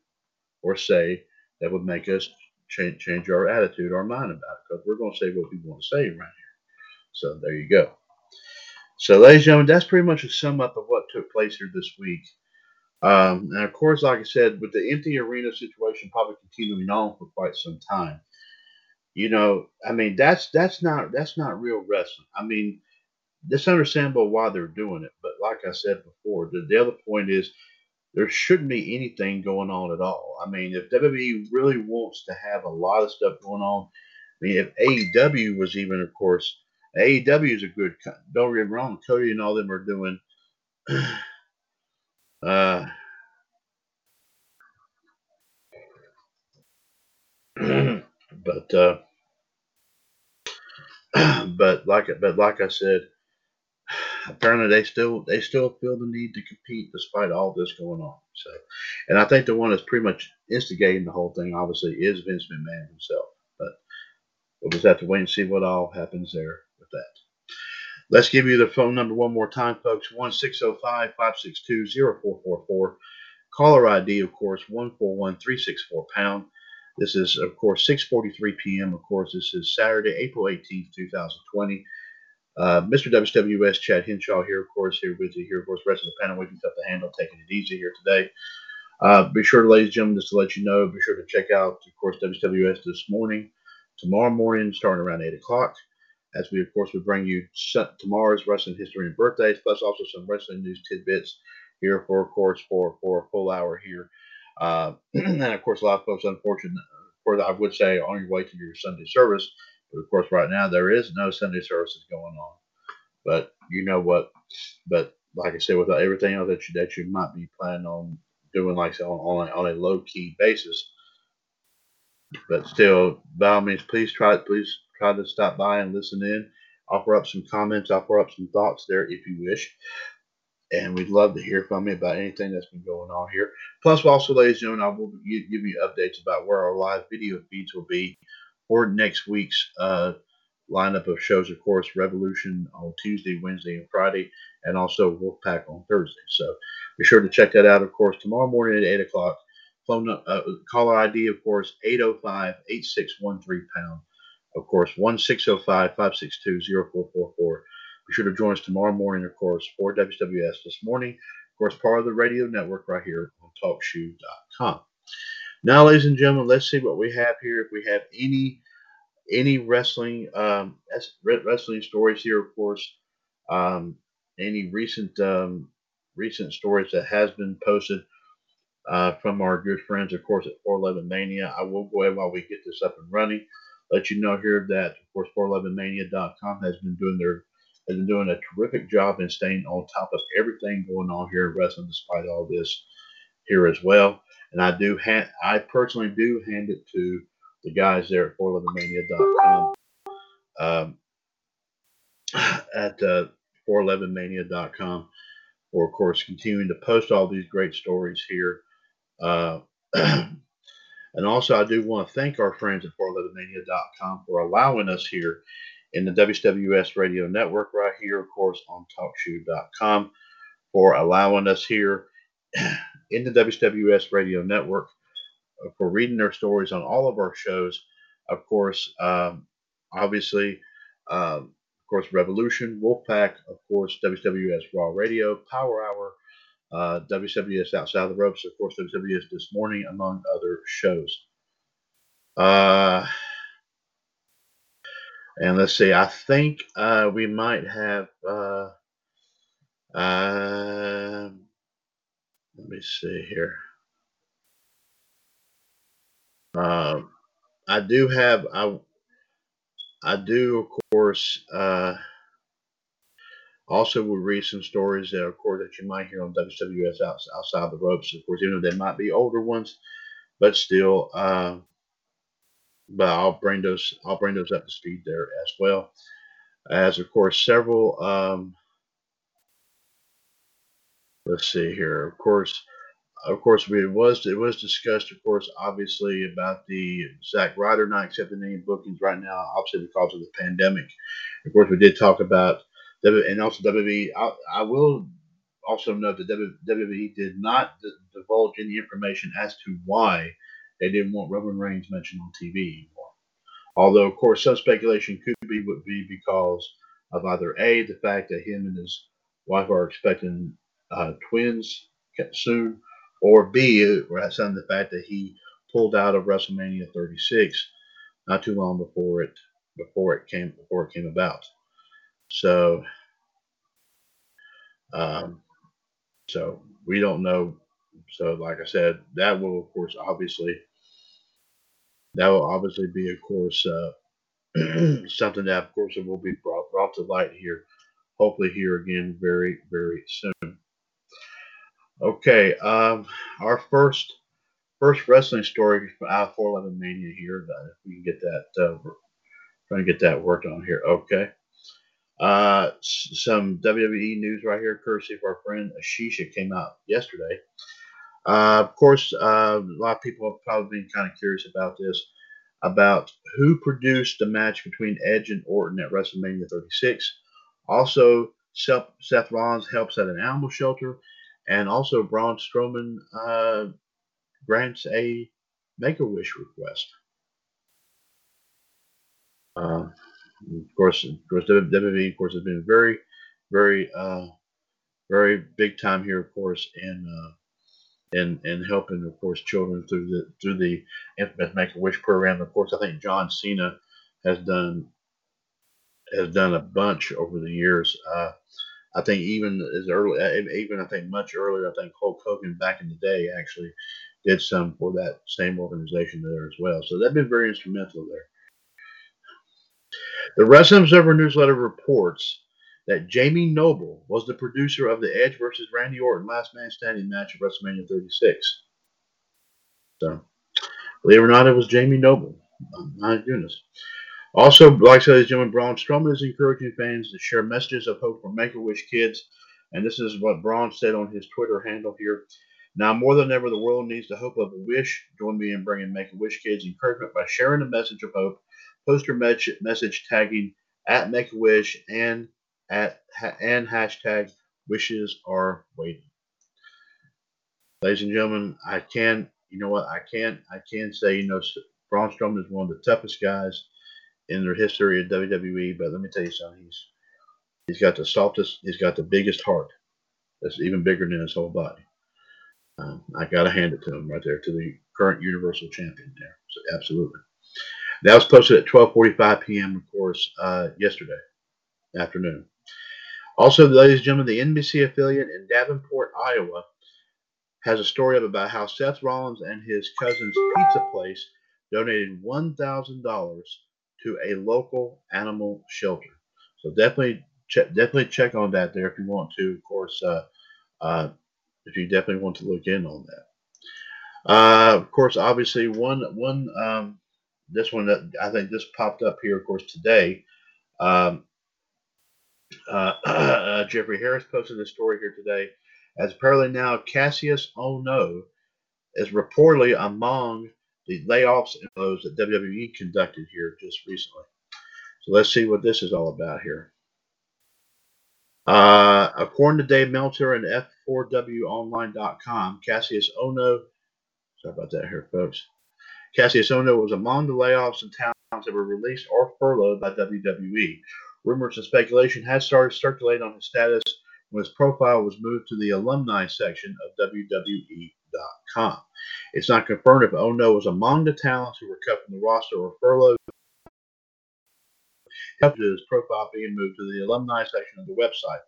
or say that would make us change change our attitude, our mind about it, because we're going to say what we want to say around here. So there you go. So, ladies and gentlemen, that's pretty much a sum up of what took place here this week. Um, and of course, like I said, with the empty arena situation probably continuing on for quite some time, you know, I mean, that's that's not that's not real wrestling. I mean, it's understandable why they're doing it. But like I said before, the, the other point is there shouldn't be anything going on at all. I mean, if WWE really wants to have a lot of stuff going on, I mean, if AEW was even, of course, AEW is a good. Don't get me wrong, Cody and all them are doing. Uh, but uh, but like but like I said, apparently they still they still feel the need to compete despite all this going on. So, and I think the one that's pretty much instigating the whole thing, obviously, is Vince McMahon himself. But we'll just have to wait and see what all happens there with that. Let's give you the phone number one more time, folks. One six zero oh five five six two zero four four four. Caller ID, of course, one four one three six four pound. This is, of course, 6:43 p.m. Of course, this is Saturday, April 18th, 2020. Uh, Mr. WWS Chad Henshaw here, of course, here with you here, of course, rest of the panel waking up the handle, taking it easy here today. Uh, be sure, ladies and gentlemen, just to let you know, be sure to check out, of course, WWS this morning, tomorrow morning, starting around 8 o'clock, as we, of course, will bring you tomorrow's wrestling history and birthdays, plus also some wrestling news tidbits here for, of course, for for a full hour here. Uh, and of course, a lot of folks, unfortunately, for I would say on your way to your Sunday service. But of course, right now there is no Sunday services going on. But you know what? But like I said, with everything else that you that you might be planning on doing, like on on a, on a low key basis. But still, by all means, please try please try to stop by and listen in. Offer up some comments, offer up some thoughts there if you wish. And we'd love to hear from you about anything that's been going on here. Plus, also, ladies and gentlemen, I will give you updates about where our live video feeds will be for next week's uh, lineup of shows. Of course, Revolution on Tuesday, Wednesday, and Friday, and also Wolfpack on Thursday. So be sure to check that out. Of course, tomorrow morning at 8 o'clock. Phone uh, caller ID, of course, 805 8613 pound. Of course, 1605 562 0444. Be sure to join us tomorrow morning, of course, for WWS this morning. Of course, part of the radio network right here on TalkShoe.com. Now, ladies and gentlemen, let's see what we have here. If we have any any wrestling um, wrestling stories here, of course, um, any recent um, recent stories that has been posted uh, from our good friends, of course, at 411 Mania. I will go ahead while we get this up and running. Let you know here that, of course, 411mania.com has been doing their has been doing a terrific job in staying on top of everything going on here in wrestling, despite all this here as well. And I do, ha- I personally do hand it to the guys there at 411mania.com. Um, at uh, 411mania.com for, of course, continuing to post all these great stories here. Uh, and also, I do want to thank our friends at 411mania.com for allowing us here in the WWS Radio Network right here, of course, on TalkShoe.com for allowing us here in the WWS Radio Network for reading their stories on all of our shows. Of course, um, obviously, um, of course, Revolution, Wolfpack, of course, WWS Raw Radio, Power Hour, uh, WWS Outside the Ropes, of course, WWS This Morning, among other shows. Uh, and let's see, I think uh, we might have. Uh, uh, let me see here. Um, I do have I I do of course uh, also will read some stories that of course that you might hear on WWS outside the ropes. Of course, even though they might be older ones, but still. Uh, but I'll bring those I'll bring those up to speed there as well. As of course several um, let's see here. Of course, of course, we, it was it was discussed, of course, obviously about the Zack Ryder not accepting any bookings right now, obviously because of the pandemic. Of course, we did talk about and also WWE. I, I will also note that WWE did not divulge any information as to why they didn't want Roman Reigns mentioned on TV anymore. Although, of course, some speculation could be would be because of either a the fact that him and his wife are expecting uh, twins soon, or b some of the fact that he pulled out of WrestleMania 36 not too long before it before it came before it came about. So, um, so we don't know. So, like I said, that will of course obviously that will obviously be, of course, uh, something that, of course, it will be brought, brought to light here, hopefully here again very, very soon. Okay, um, our first first wrestling story out of 411 Mania here. If we can get that, uh, trying to get that worked on here. Okay. Uh, some WWE news right here, courtesy of our friend Ashisha, came out yesterday. Uh, of course, uh, a lot of people have probably been kind of curious about this, about who produced the match between Edge and Orton at WrestleMania 36. Also, Seth, Seth Rollins helps at an animal shelter, and also Braun Strowman uh, grants a Make-A-Wish request. Uh, of course, of course, WWE, of course, has been very, very, uh, very big time here, of course, in uh, and and helping, of course, children through the through the infamous Make a Wish program. Of course, I think John Cena has done has done a bunch over the years. Uh, I think even as early, uh, even I think much earlier, I think Hulk Hogan back in the day actually did some for that same organization there as well. So they've been very instrumental there. The Wrestling Observer newsletter reports that Jamie Noble was the producer of the Edge versus Randy Orton Last Man Standing match at WrestleMania 36. So, believe it or not, it was Jamie Noble. My goodness. Also, like I said, ladies and gentlemen, Braun Strowman is encouraging fans to share messages of hope for Make a Wish kids. And this is what Braun said on his Twitter handle here. Now, more than ever, the world needs the hope of a wish. Join me in bringing Make a Wish kids encouragement by sharing a message of hope. Post your message tagging at Make a Wish and at and hashtag wishes are waiting. Ladies and gentlemen, I can't. you know what, I can't, I can't say, you know, Braun Strowman is one of the toughest guys in their history of WWE. But let me tell you something. He's he's got the softest. He's got the biggest heart. That's even bigger than his whole body. Um, I gotta hand it to him right there, to the current Universal Champion there. So absolutely. That was posted at 12:45 p.m. Of course, uh, yesterday afternoon. Also, ladies and gentlemen, the NBC affiliate in Davenport, Iowa, has a story up about how Seth Rollins and his cousin's pizza place donated $1,000 to a local animal shelter. So definitely check definitely check on that there if you want to. Of course, uh, uh, if you definitely want to look in on that. Uh, of course, obviously one one um, this one that I think this popped up here, of course, today. Um, uh, uh, Jeffrey Harris posted this story here today. As apparently now Kassius Ohno is reportedly among the layoffs and those that WWE conducted here just recently. So let's see what this is all about here. Uh, according to Dave Meltzer and F4WOnline.com, Kassius Ohno, sorry about that here, folks. Kassius Ohno was among the layoffs in towns that were released or furloughed by WWE. Rumors and speculation had started circulating on his status when his profile was moved to the alumni section of WWE.com. It's not confirmed if Ohno was among the talents who were cut from the roster or furloughed. His profile being moved to the alumni section of the website.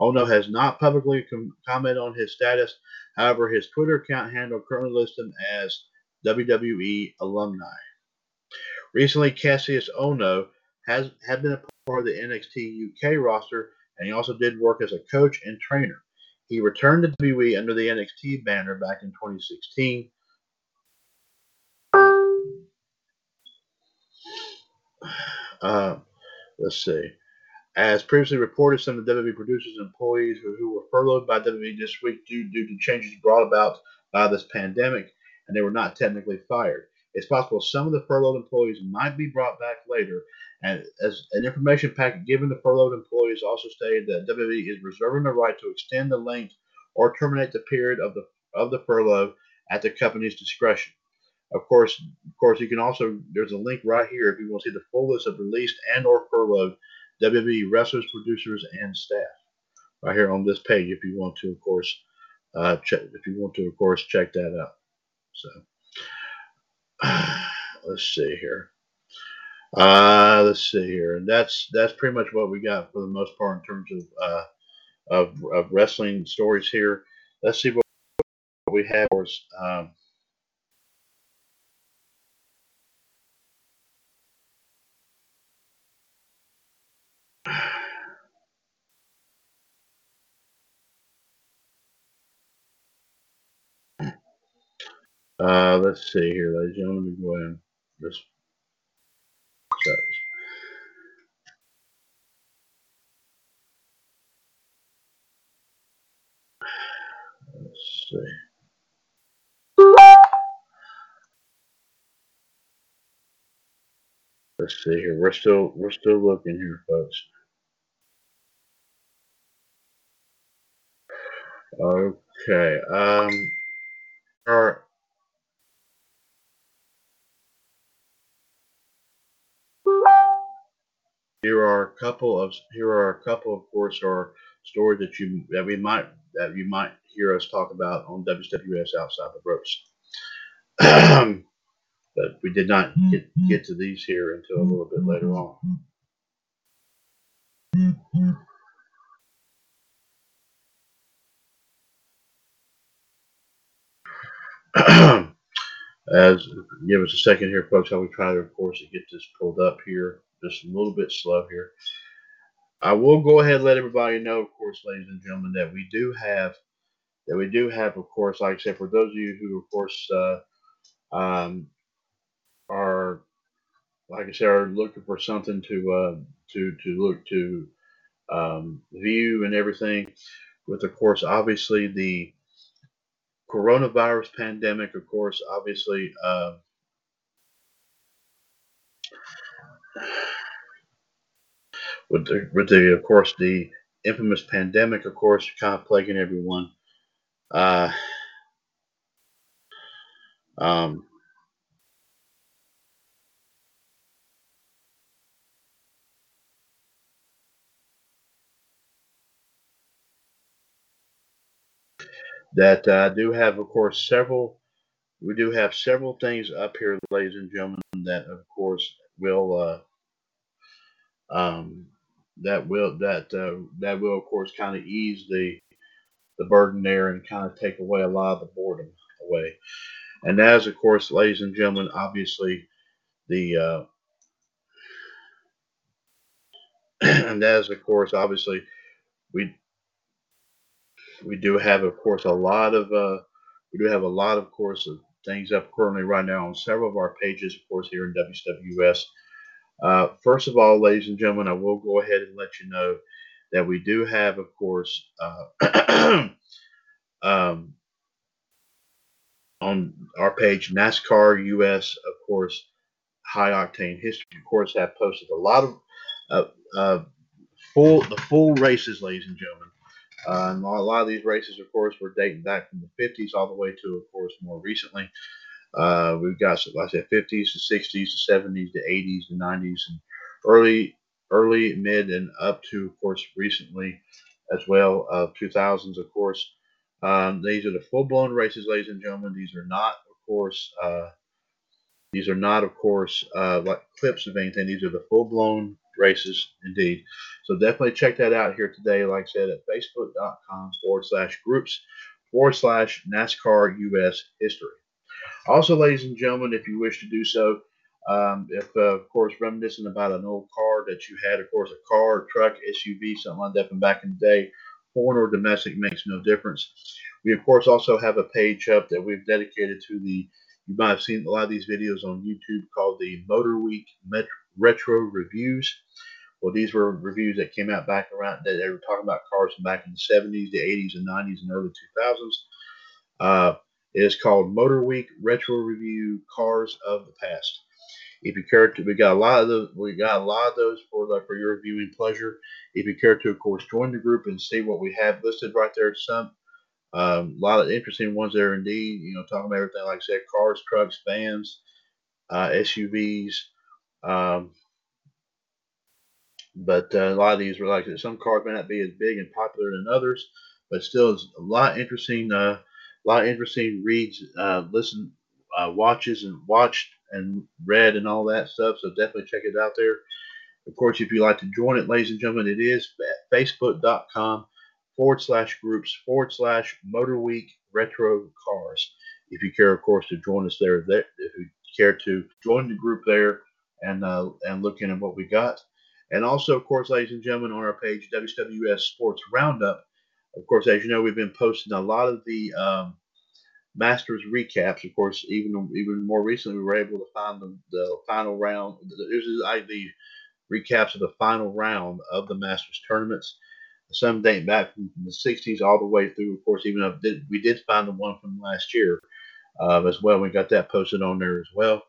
Ohno has not publicly com- commented on his status. However, his Twitter account handle currently lists him as WWE alumni. Recently, Kassius Ohno has had been a part of the NXT UK roster, and he also did work as a coach and trainer. He returned to WWE under the NXT banner back in 2016. Uh, let's see. As previously reported, some of the WWE producers and employees who, who were furloughed by WWE this week due, due to changes brought about by this pandemic, and they were not technically fired. It's possible some of the furloughed employees might be brought back later. And as an information packet given to furloughed employees also stated that WWE is reserving the right to extend the length or terminate the period of the of the furlough at the company's discretion. Of course, of course, you can also there's a link right here if you want to see the full list of released and or furloughed WWE wrestlers, producers, and staff. Right here on this page, if you want to, of course, uh, check if you want to, of course, check that out. So let's see here. Uh, let's see here, and that's that's pretty much what we got for the most part in terms of uh, of, of wrestling stories here. Let's see what we have. Um, Uh, let's see here, ladies and gentlemen. Let me go ahead and just Let's see. Let's see here. We're still we're still looking here, folks. Okay. Um. All right. Here are a couple of here are a couple, of course, or stories that you that we might that you might hear us talk about on WWS Outside the Ropes. but we did not get, get to these here until a little bit later on. As give us a second here, folks, while we try to, of course, to get this pulled up here. Just a little bit slow here. I will go ahead and let everybody know, of course, ladies and gentlemen, that we do have that we do have, of course, like I said, for those of you who, of course, uh, um, are like I said, are looking for something to uh, to to look to um, view and everything. With of course, obviously the coronavirus pandemic, of course, obviously. Uh, with the, with the, of course, the infamous pandemic, of course, kind of plaguing everyone. Uh, um, that I uh, do have, of course, several. We do have several things up here, ladies and gentlemen, that of course will uh, um, that will that uh, that will of course kind of ease the the burden there and kind of take away a lot of the boredom away. And as of course, ladies and gentlemen, obviously the uh, and as of course, obviously we we do have, of course, a lot of uh, we do have a lot, of course, of things up currently right now on several of our pages, of course, here in WWS. Uh, first of all, ladies and gentlemen, I will go ahead and let you know that we do have, of course, uh, um, on our page NASCAR US, of course, high octane history, of course, have posted a lot of uh, uh, full the full races, ladies and gentlemen. Uh, and a lot of these races, of course, were dating back from the 50s all the way to, of course, more recently. Uh, we've got, like I said, 50s to 60s to 70s to 80s to 90s and early, early, mid, and up to, of course, recently as well of 2000s, of course. Um, these are the full-blown races, ladies and gentlemen. These are not, of course, uh, these are not, of course, uh, like clips of anything. These are the full-blown races indeed. So definitely check that out here today, like I said, at facebook.com forward slash groups forward slash NASCAR US history. Also, ladies and gentlemen, if you wish to do so, um, if uh, of course reminiscing about an old car that you had, of course, a car, truck, SUV, something like that from back in the day, foreign or domestic makes no difference. We of course also have a page up that we've dedicated to the. You might have seen a lot of these videos on YouTube called the Motor Week Metro retro reviews. Well, these were reviews that came out back around that they were talking about cars from back in the 70s, the 80s, and 90s, and early 2000s. Uh, it is called Motor Week Retro Review Cars of the Past. If you care to, we got a lot of those. We got a lot of those for the, for your viewing pleasure. If you care to, of course, join the group and see what we have listed right there. Some um, a lot of interesting ones there indeed. You know, talking about everything like I said, cars, trucks, vans, uh, SUVs, um, but uh, a lot of these were like some cars may not be as big and popular than others, but still it's a lot interesting. Uh, a lot interesting reads, uh, listen, uh, watches, and watched and read and all that stuff. So definitely check it out there. Of course, if you'd like to join it, ladies and gentlemen, it is at facebook.com forward slash groups forward slash Motor Week Retro Cars. If you care, of course, to join us there, if you care to join the group there, and uh, and looking at what we got. And also, of course, ladies and gentlemen, on our page, WWS Sports Roundup. Of course, as you know, we've been posting a lot of the um, Masters recaps. Of course, even even more recently, we were able to find the, the final round. This is the recaps of the final round of the Masters tournaments. Some date back from the 60s all the way through. Of course, even we did find the one from last year uh, as well. We got that posted on there as well.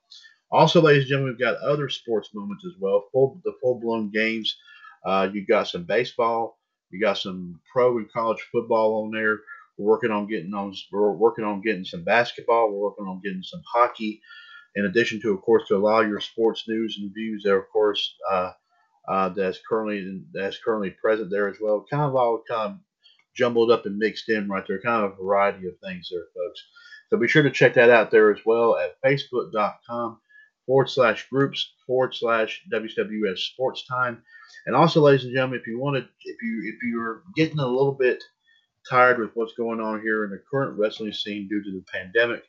Also, ladies and gentlemen, we've got other sports moments as well. Full the full blown games. Uh, you got some baseball. You got some pro and college football on there. We're working on getting on. We're working on getting some basketball. We're working on getting some hockey. In addition to, of course, to allow your sports news and views there, of course, uh, uh, that's currently that's currently present there as well. Kind of all kind of jumbled up and mixed in right there. Kind of a variety of things there, folks. So be sure to check that out there as well at facebook.com forward slash groups forward slash WWS Sports Time. And also, ladies and gentlemen, if you want to, if you if you're getting a little bit tired with what's going on here in the current wrestling scene due to the pandemic,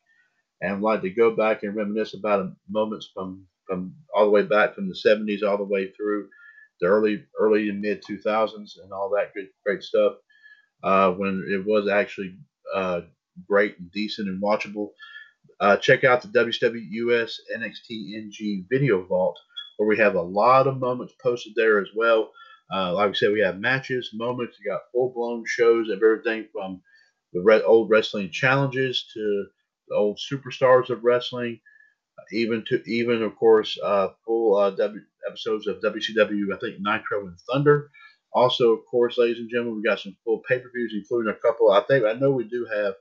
and like to go back and reminisce about moments from from all the way back from the 70s all the way through the early early and mid 2000s and all that good great stuff uh, when it was actually uh, great and decent and watchable. Uh, check out the WWUS NXT NG video vault where we have a lot of moments posted there as well. Uh, like I said, we have matches, moments. We got full blown shows of everything from the red, old wrestling challenges to the old superstars of wrestling, even to even of course uh, full uh, w, episodes of WCW. I think Nitro and Thunder. Also, of course, ladies and gentlemen, we got some full pay per views, including a couple. I think I know we do have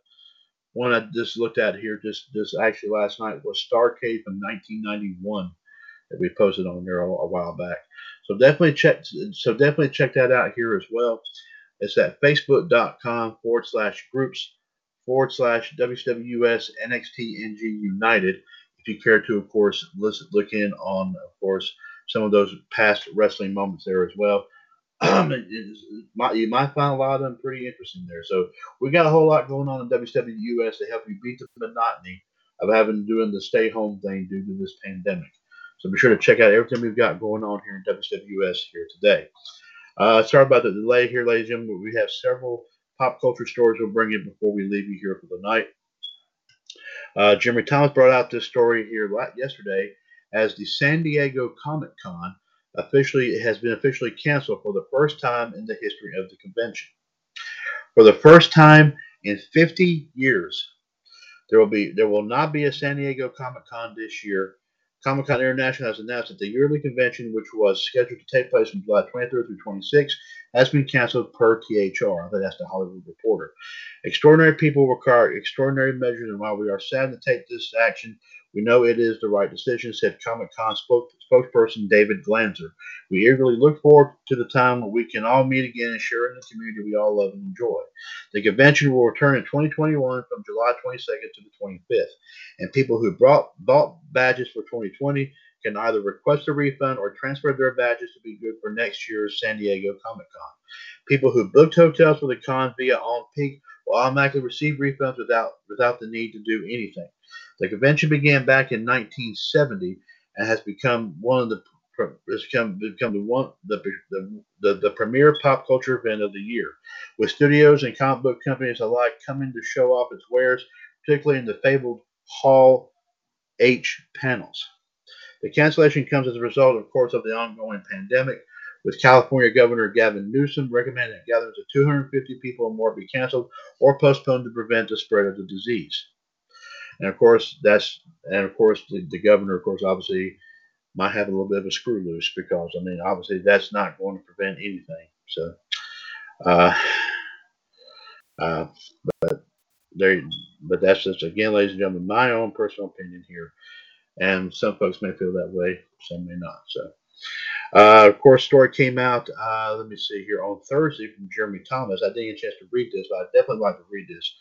one I just looked at here just just actually last night was Starcade from 1991 that we posted on there a, while back. So definitely check so definitely check that out here as well. It's at facebook.com forward slash groups forward slash WWS NXT NG United. If you care to, of course, listen, look in on, of course, some of those past wrestling moments there as well. You might find a lot of them pretty interesting there. So we got a whole lot going on in WWUS to help you beat the monotony of having doing the stay home thing due to this pandemic. So be sure to check out everything we've got going on here in WWS here today. Uh, sorry about the delay here, ladies and gentlemen. We have several pop culture stories we'll bring in before we leave you here for the night. Uh, Jeremy Thomas brought out this story here yesterday as the San Diego Comic Con officially it has been officially canceled for the first time in the history of the convention. For the first time in 50 years, there will be there will not be a San Diego Comic Con this year. Comic Con International has announced that the yearly convention, which was scheduled to take place from July 23rd through 26th, has been canceled per THR. That's the Hollywood Reporter. Extraordinary people require extraordinary measures, and while we are sad to take this action, we know it is the right decision, said Comic Con spokesperson David Glanzer. We eagerly look forward to the time when we can all meet again and share in the community we all love and enjoy. The convention will return in 2021 from July 22nd to the 25th, and people who brought, bought badges for 2020 can either request a refund or transfer their badges to be good for next year's San Diego Comic Con. People who booked hotels for the con via On Peak will automatically receive refunds without without the need to do anything. The convention began back in 1970 and has become one of the has become, become the one the, the, the, the premier pop culture event of the year, with studios and comic book companies alike coming to show off its wares, particularly in the fabled Hall H panels. The cancellation comes as a result, of course, of the ongoing pandemic, with California Governor Gavin Newsom recommending gatherings of 250 people or more be canceled or postponed to prevent the spread of the disease. And of course, that's and of course the, the governor, of course, obviously might have a little bit of a screw loose because I mean, obviously that's not going to prevent anything. So, uh, uh, but there, but that's just again, ladies and gentlemen, my own personal opinion here, and some folks may feel that way, some may not. So. Uh, of course, story came out. Uh, let me see here on Thursday from Jeremy Thomas. I didn't get a chance to read this, but I definitely like to read this.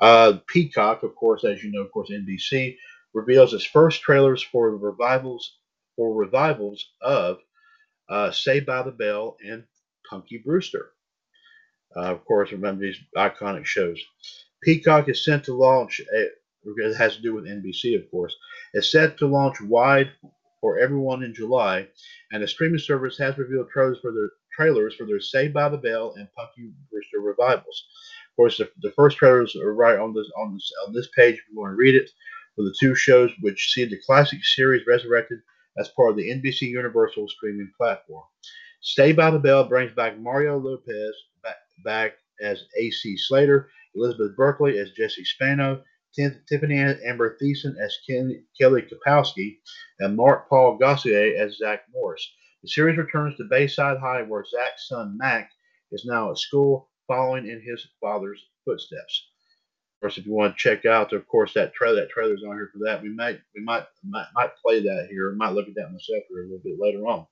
Uh, Peacock, of course, as you know, of course, NBC reveals its first trailers for revivals for revivals of uh, Saved by the Bell and Punky Brewster. Uh, of course, remember these iconic shows. Peacock is set to launch. A, it has to do with NBC, of course. It's set to launch wide for everyone in July, and the streaming service has revealed trailers for their trailers for their Saved by the Bell and Punky Brewster revivals. Of course, the, the first trailers are right on this on this on this page if you want to read it. For the two shows which see the classic series resurrected as part of the NBC Universal streaming platform. Saved by the Bell brings back Mario Lopez back, back as AC Slater, Elizabeth Berkley as Jesse Spano, Tiffany Amber Thiessen as Ken, Kelly Kapowski, and Mark Paul Gosselaar as Zach Morris. The series returns to Bayside High, where Zach's son Mac is now at school following in his father's footsteps. Of course, if you want to check out, of course, that trailer, that trailer's on here for that. We might, we might, might, might play that here. Might look at that myself here a little bit later on.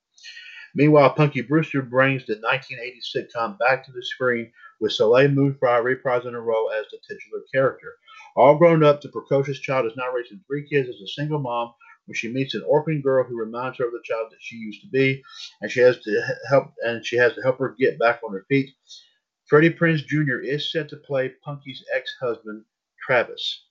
Meanwhile, Punky Brewster brings the 1980 sitcom back to the screen with Soleil Moon Frye reprising her role as the titular character. All grown up, the precocious child is now raising three kids as a single mom when she meets an orphan girl who reminds her of the child that she used to be, and she has to help and she has to help her get back on her feet. Freddie Prinze Jr. is set to play Punky's ex-husband, Travis.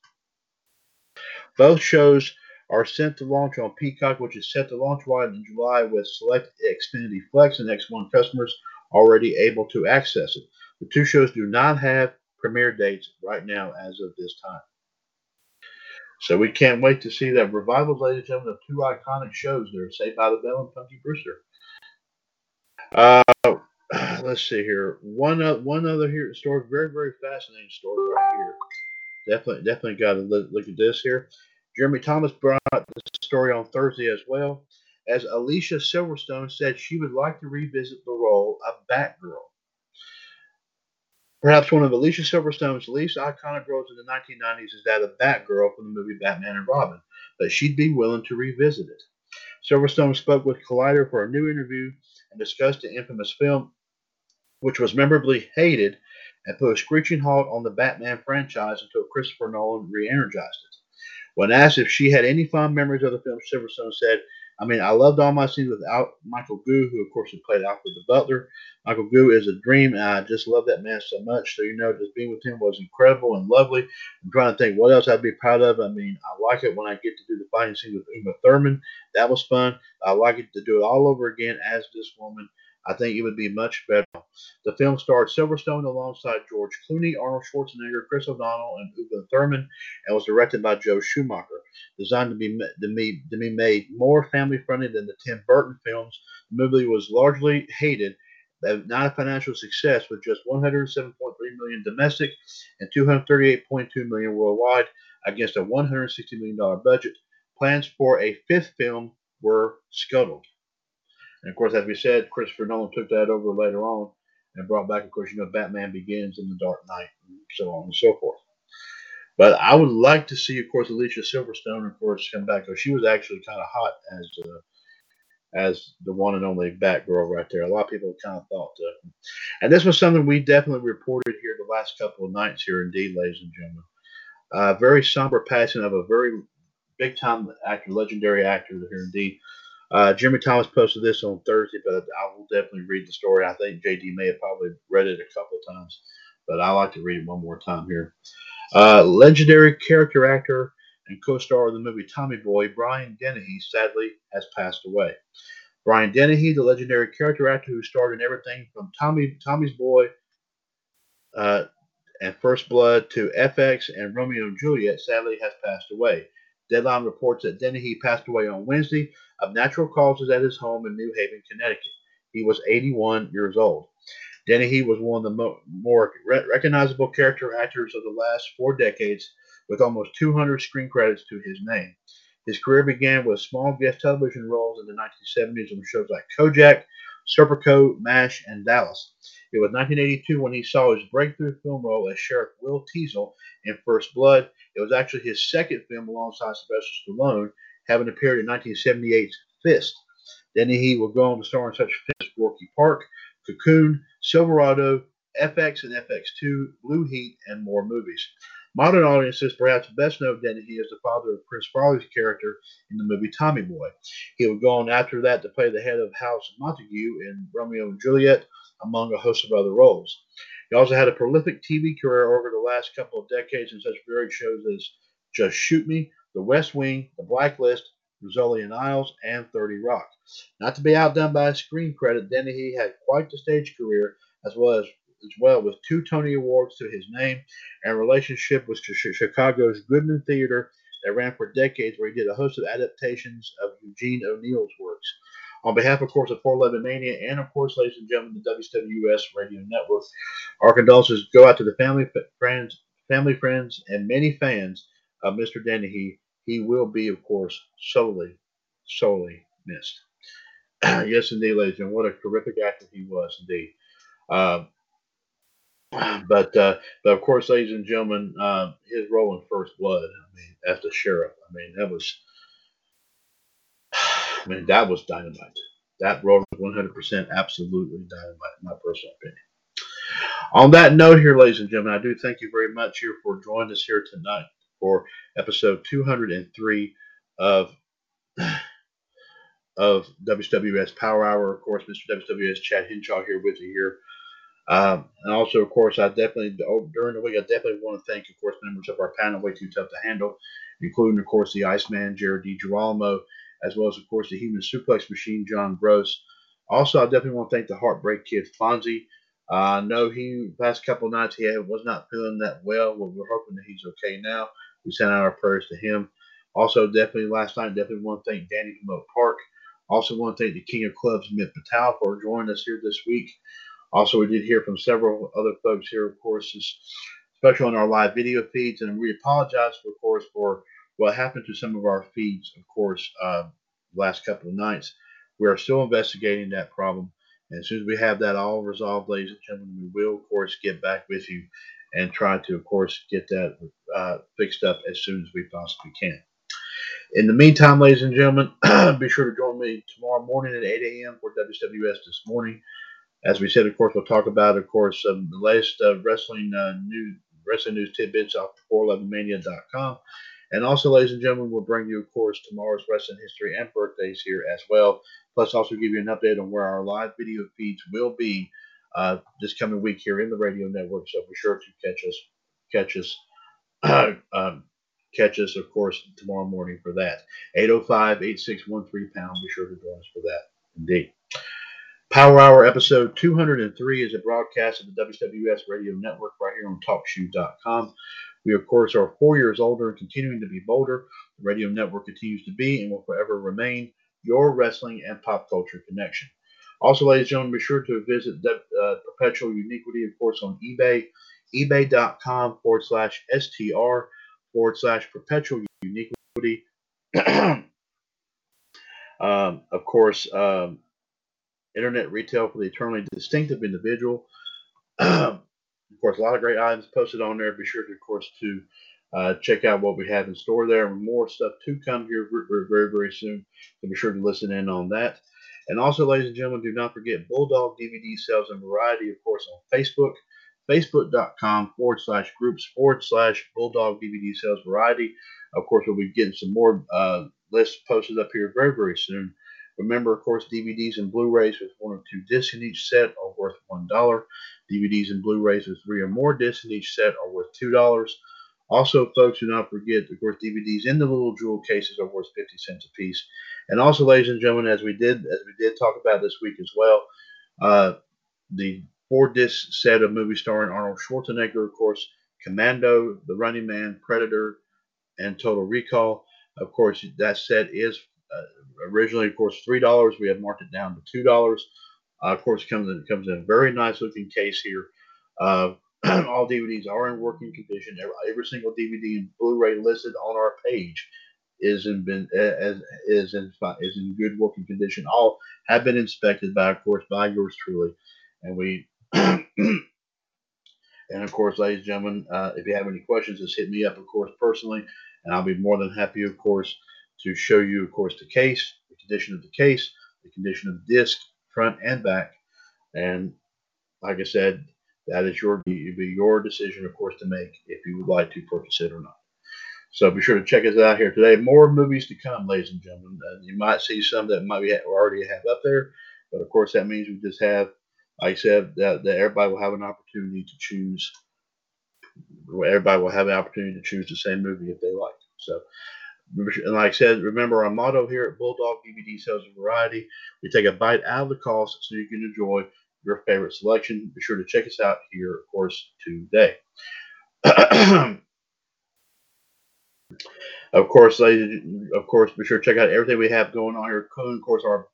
Both shows are set to launch on Peacock, which is set to launch wide in July with select Xfinity Flex and X1 customers already able to access it. The two shows do not have premiere dates right now as of this time. So we can't wait to see that revival, ladies and gentlemen, of two iconic shows there, Saved by the Bell and Punky Brewster. Uh, let's see here. One uh, one other here story, very very fascinating story right here. Definitely definitely got to look, look at this here. Jeremy Thomas brought the story on Thursday as well, as Alicia Silverstone said she would like to revisit the role of Batgirl. Perhaps one of Alicia Silverstone's least iconic roles in the 1990s is that of Batgirl from the movie Batman and Robin, but she'd be willing to revisit it. Silverstone spoke with Collider for a new interview and discussed the infamous film, which was memorably hated and put a screeching halt on the Batman franchise until Christopher Nolan re energized it. When asked if she had any fond memories of the film, Silverstone said, I mean, I loved all my scenes with Michael Gough, who, of course, had played Alfred the Butler. Michael Gough is a dream, and I just love that man so much. So, you know, just being with him was incredible and lovely. I'm trying to think what else I'd be proud of. I mean, I like it when I get to do the fighting scene with Uma Thurman. That was fun. I like it to do it all over again as this woman. I think it would be much better. The film starred Silverstone alongside George Clooney, Arnold Schwarzenegger, Chris O'Donnell, and Uma Thurman, and was directed by Joel Schumacher. Designed to be to be, to be made more family-friendly than the Tim Burton films, the movie was largely hated, but not a financial success, with just 107.3 million domestic and 238.2 million worldwide, against a 160 million dollar budget. Plans for a fifth film were scuttled. And of course, as we said, Christopher Nolan took that over later on and brought back, of course, you know, Batman Begins and The Dark Knight, and so on and so forth. But I would like to see, of course, Alicia Silverstone, of course, come back because she was actually kind of hot as uh, as the one and only Batgirl right there. A lot of people kind of thought, uh, and this was something we definitely reported here the last couple of nights here, indeed, ladies and gentlemen. Uh, very somber passing of a very big time actor, legendary actor here, indeed. Uh, Jeremy Thomas posted this on Thursday, but I will definitely read the story. I think JD may have probably read it a couple of times, but I like to read it one more time here. Uh, legendary character actor and co-star of the movie Tommy Boy, Brian Dennehy, sadly has passed away. Brian Dennehy, the legendary character actor who starred in everything from Tommy Tommy's Boy uh, and First Blood to FX and Romeo and Juliet, sadly has passed away. Deadline reports that Dennehy passed away on Wednesday of natural causes at his home in New Haven, Connecticut. He was 81 years old. Dennehy was one of the mo- more re- recognizable character actors of the last four decades, with almost 200 screen credits to his name. His career began with small guest television roles in the 1970s on shows like Kojak, Serpico, MASH, and Dallas. It was 1982 when he saw his breakthrough film role as Sheriff Will Teasle in First Blood. It was actually his second film alongside Sylvester Stallone, having appeared in 1978's Fist. Then he would go on to star in such films as Gorky Park, Cocoon, Silverado, FX and FX2, Blue Heat, and more movies. Modern audiences perhaps best know Dennehy as the father of Chris Farley's character in the movie Tommy Boy. He would go on after that to play the head of House Montague in Romeo and Juliet, among a host of other roles. He also had a prolific TV career over the last couple of decades in such varied shows as Just Shoot Me, The West Wing, The Blacklist, and Isles, and 30 Rock. Not to be outdone by screen credit, Dennehy had quite the stage career as well as as well with two Tony Awards to his name and relationship with Chicago's Goodman Theater that ran for decades where he did a host of adaptations of Eugene O'Neill's works. On behalf, of course, of 411 Mania and, of course, ladies and gentlemen, the WWS Radio Network, our condolences go out to the family, friends, family, friends, and many fans of Mr. Dennehy. He will be, of course, solely, solely missed. yes, indeed, ladies and gentlemen, what a terrific actor he was, indeed. Uh, but uh, but of course, ladies and gentlemen, uh, his role in First Blood, I mean, as the sheriff, I mean, that was, I mean, that was dynamite. That role was 100% absolutely dynamite, in my personal opinion. On that note, here, ladies and gentlemen, I do thank you very much here for joining us here tonight for episode 203 of of WWS Power Hour. Of course, Mr. WWS Chad Hinshaw here with you here um, and also, of course, I definitely, oh, during the week, I definitely want to thank, of course, members of our panel, Way Too Tough to Handle, including, of course, the Iceman, Jared DiGirolamo, as well as, of course, the Human Suplex Machine, John Gross. Also, I definitely want to thank the Heartbreak Kid, Fonzie. I uh, know he, past couple nights, he had, was not feeling that well. Well, we're hoping that he's okay now. We send out our prayers to him. Also, definitely last night, definitely want to thank Danny from Oak Park. Also, want to thank the King of Clubs, Mitt Patel, for joining us here this week. Also, we did hear from several other folks here, of course, especially on our live video feeds. And we apologize, of course, for what happened to some of our feeds, of course, uh, last couple of nights. We are still investigating that problem. And as soon as we have that all resolved, ladies and gentlemen, we will, of course, get back with you and try to, of course, get that uh, fixed up as soon as we possibly can. In the meantime, ladies and gentlemen, be sure to join me tomorrow morning at 8 a.m. for WWS this morning. As we said, of course, we'll talk about, of course, um, the latest uh, wrestling uh, news, wrestling news tidbits off 411mania.com. And also, ladies and gentlemen, we'll bring you, of course, tomorrow's wrestling history and birthdays here as well. Plus, also give you an update on where our live video feeds will be uh, this coming week here in the radio network. So be sure to catch us, catch us, um, catch us, of course, tomorrow morning for that. 805-8613 pound. Be sure to join us for that. Indeed. Power Hour episode 203 is a broadcast of the WWS Radio Network right here on TalkShoe.com. We, of course, are four years older and continuing to be bolder. The radio network continues to be and will forever remain your wrestling and pop culture connection. Also, ladies and gentlemen, be sure to visit the, uh, Perpetual Uniquity, of course, on eBay, ebay.com forward slash STR forward slash Perpetual Uniquity. um, of course, um, internet retail for the eternally distinctive individual. course, a lot of great items posted on there. Be sure, to, of course, to uh, check out what we have in store there. More stuff to come here very, very, very soon. So be sure to listen in on that. And also, ladies and gentlemen, do not forget Bulldog DVD sales and variety, of course, on Facebook, facebook.com forward slash groups forward slash Bulldog DVD sales variety. Of course, we'll be getting some more uh, lists posted up here very, very soon. Remember, of course, DVDs and Blu-rays with one or two discs in each set are worth $1. DVDs and Blu-rays with three or more discs in each set are worth $2. Also, folks, do not forget, of course, DVDs in the little jewel cases are worth 50 cents a piece. And also, ladies and gentlemen, as we did as we did talk about this week as well, uh, the four disc set of movies starring Arnold Schwarzenegger, of course, Commando, The Running Man, Predator, and Total Recall. Of course, that set is originally, of course, three dollars. We have marked it down to two dollars. Uh, of course, comes in, comes in a very nice looking case here. Uh, all DVDs are in working condition. Every, every single DVD and Blu-ray listed on our page is in been as is in is in good working condition. All have been inspected by, of course, by yours truly, and we. and of course, ladies and gentlemen, uh, if you have any questions, just hit me up, of course, personally, and I'll be more than happy, of course, to show you, of course, the case, the condition of the case, the condition of the disc, front and back, and like I said, that is your be your decision, of course, to make if you would like to purchase it or not. So be sure to check us out here today. More movies to come, ladies and gentlemen. Uh, you might see some that might be already have up there, but of course that means we just have, like I said, that, that everybody will have an opportunity to choose. Everybody will have an opportunity to choose the same movie if they like. So, and like I said, remember our motto here at Bulldog DVD Sales and Variety: we take a bite out of the cost so you can enjoy your favorite selection. Be sure to check us out here, of course, today. of course, ladies, of course, be sure to check out everything we have going on here. Of course, our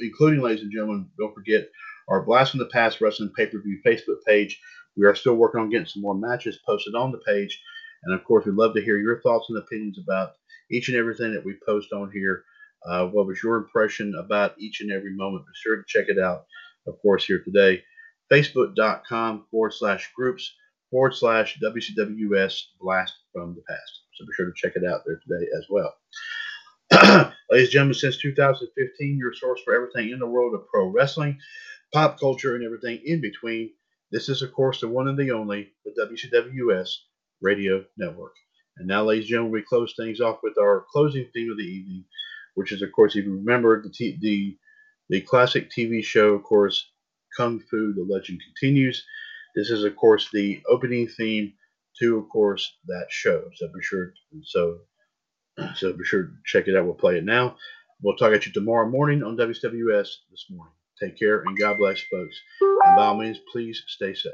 including, ladies and gentlemen, don't forget our Blast from the Past Wrestling Pay Per View Facebook page. We are still working on getting some more matches posted on the page, and of course, we'd love to hear your thoughts and opinions about each and everything that we post on here. Uh, what was your impression about each and every moment? Be sure to check it out of course, here today. Facebook.com forward slash groups forward slash WCWUS Blast from the Past. So be sure to check it out there today as well. Ladies and gentlemen, since 2015, your source for everything in the world of pro wrestling, pop culture, and everything in between. This is, of course, the one and the only, the WCWUS Radio Network. And now, ladies and gentlemen, we close things off with our closing theme of the evening, which is, of course, if you remember, the, t- the the classic TV show, of course, Kung Fu, The Legend Continues. This is, of course, the opening theme to, of course, that show. So be sure. So So be sure to check it out. We'll play it now. We'll talk at you tomorrow morning on WWS this morning. Take care and God bless, folks. And by all means, please stay safe.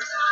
Yeah.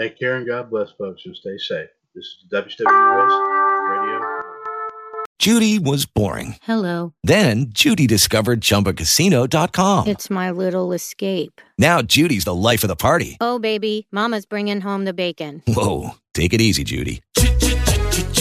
Take care and God bless, folks, and stay safe. This is WWS Radio. Judy was boring. Hello. Then Judy discovered ChumbaCasino.com. It's my little escape. Now Judy's the life of the party. Oh, baby, Mama's bringing home the bacon. Whoa, take it easy, Judy.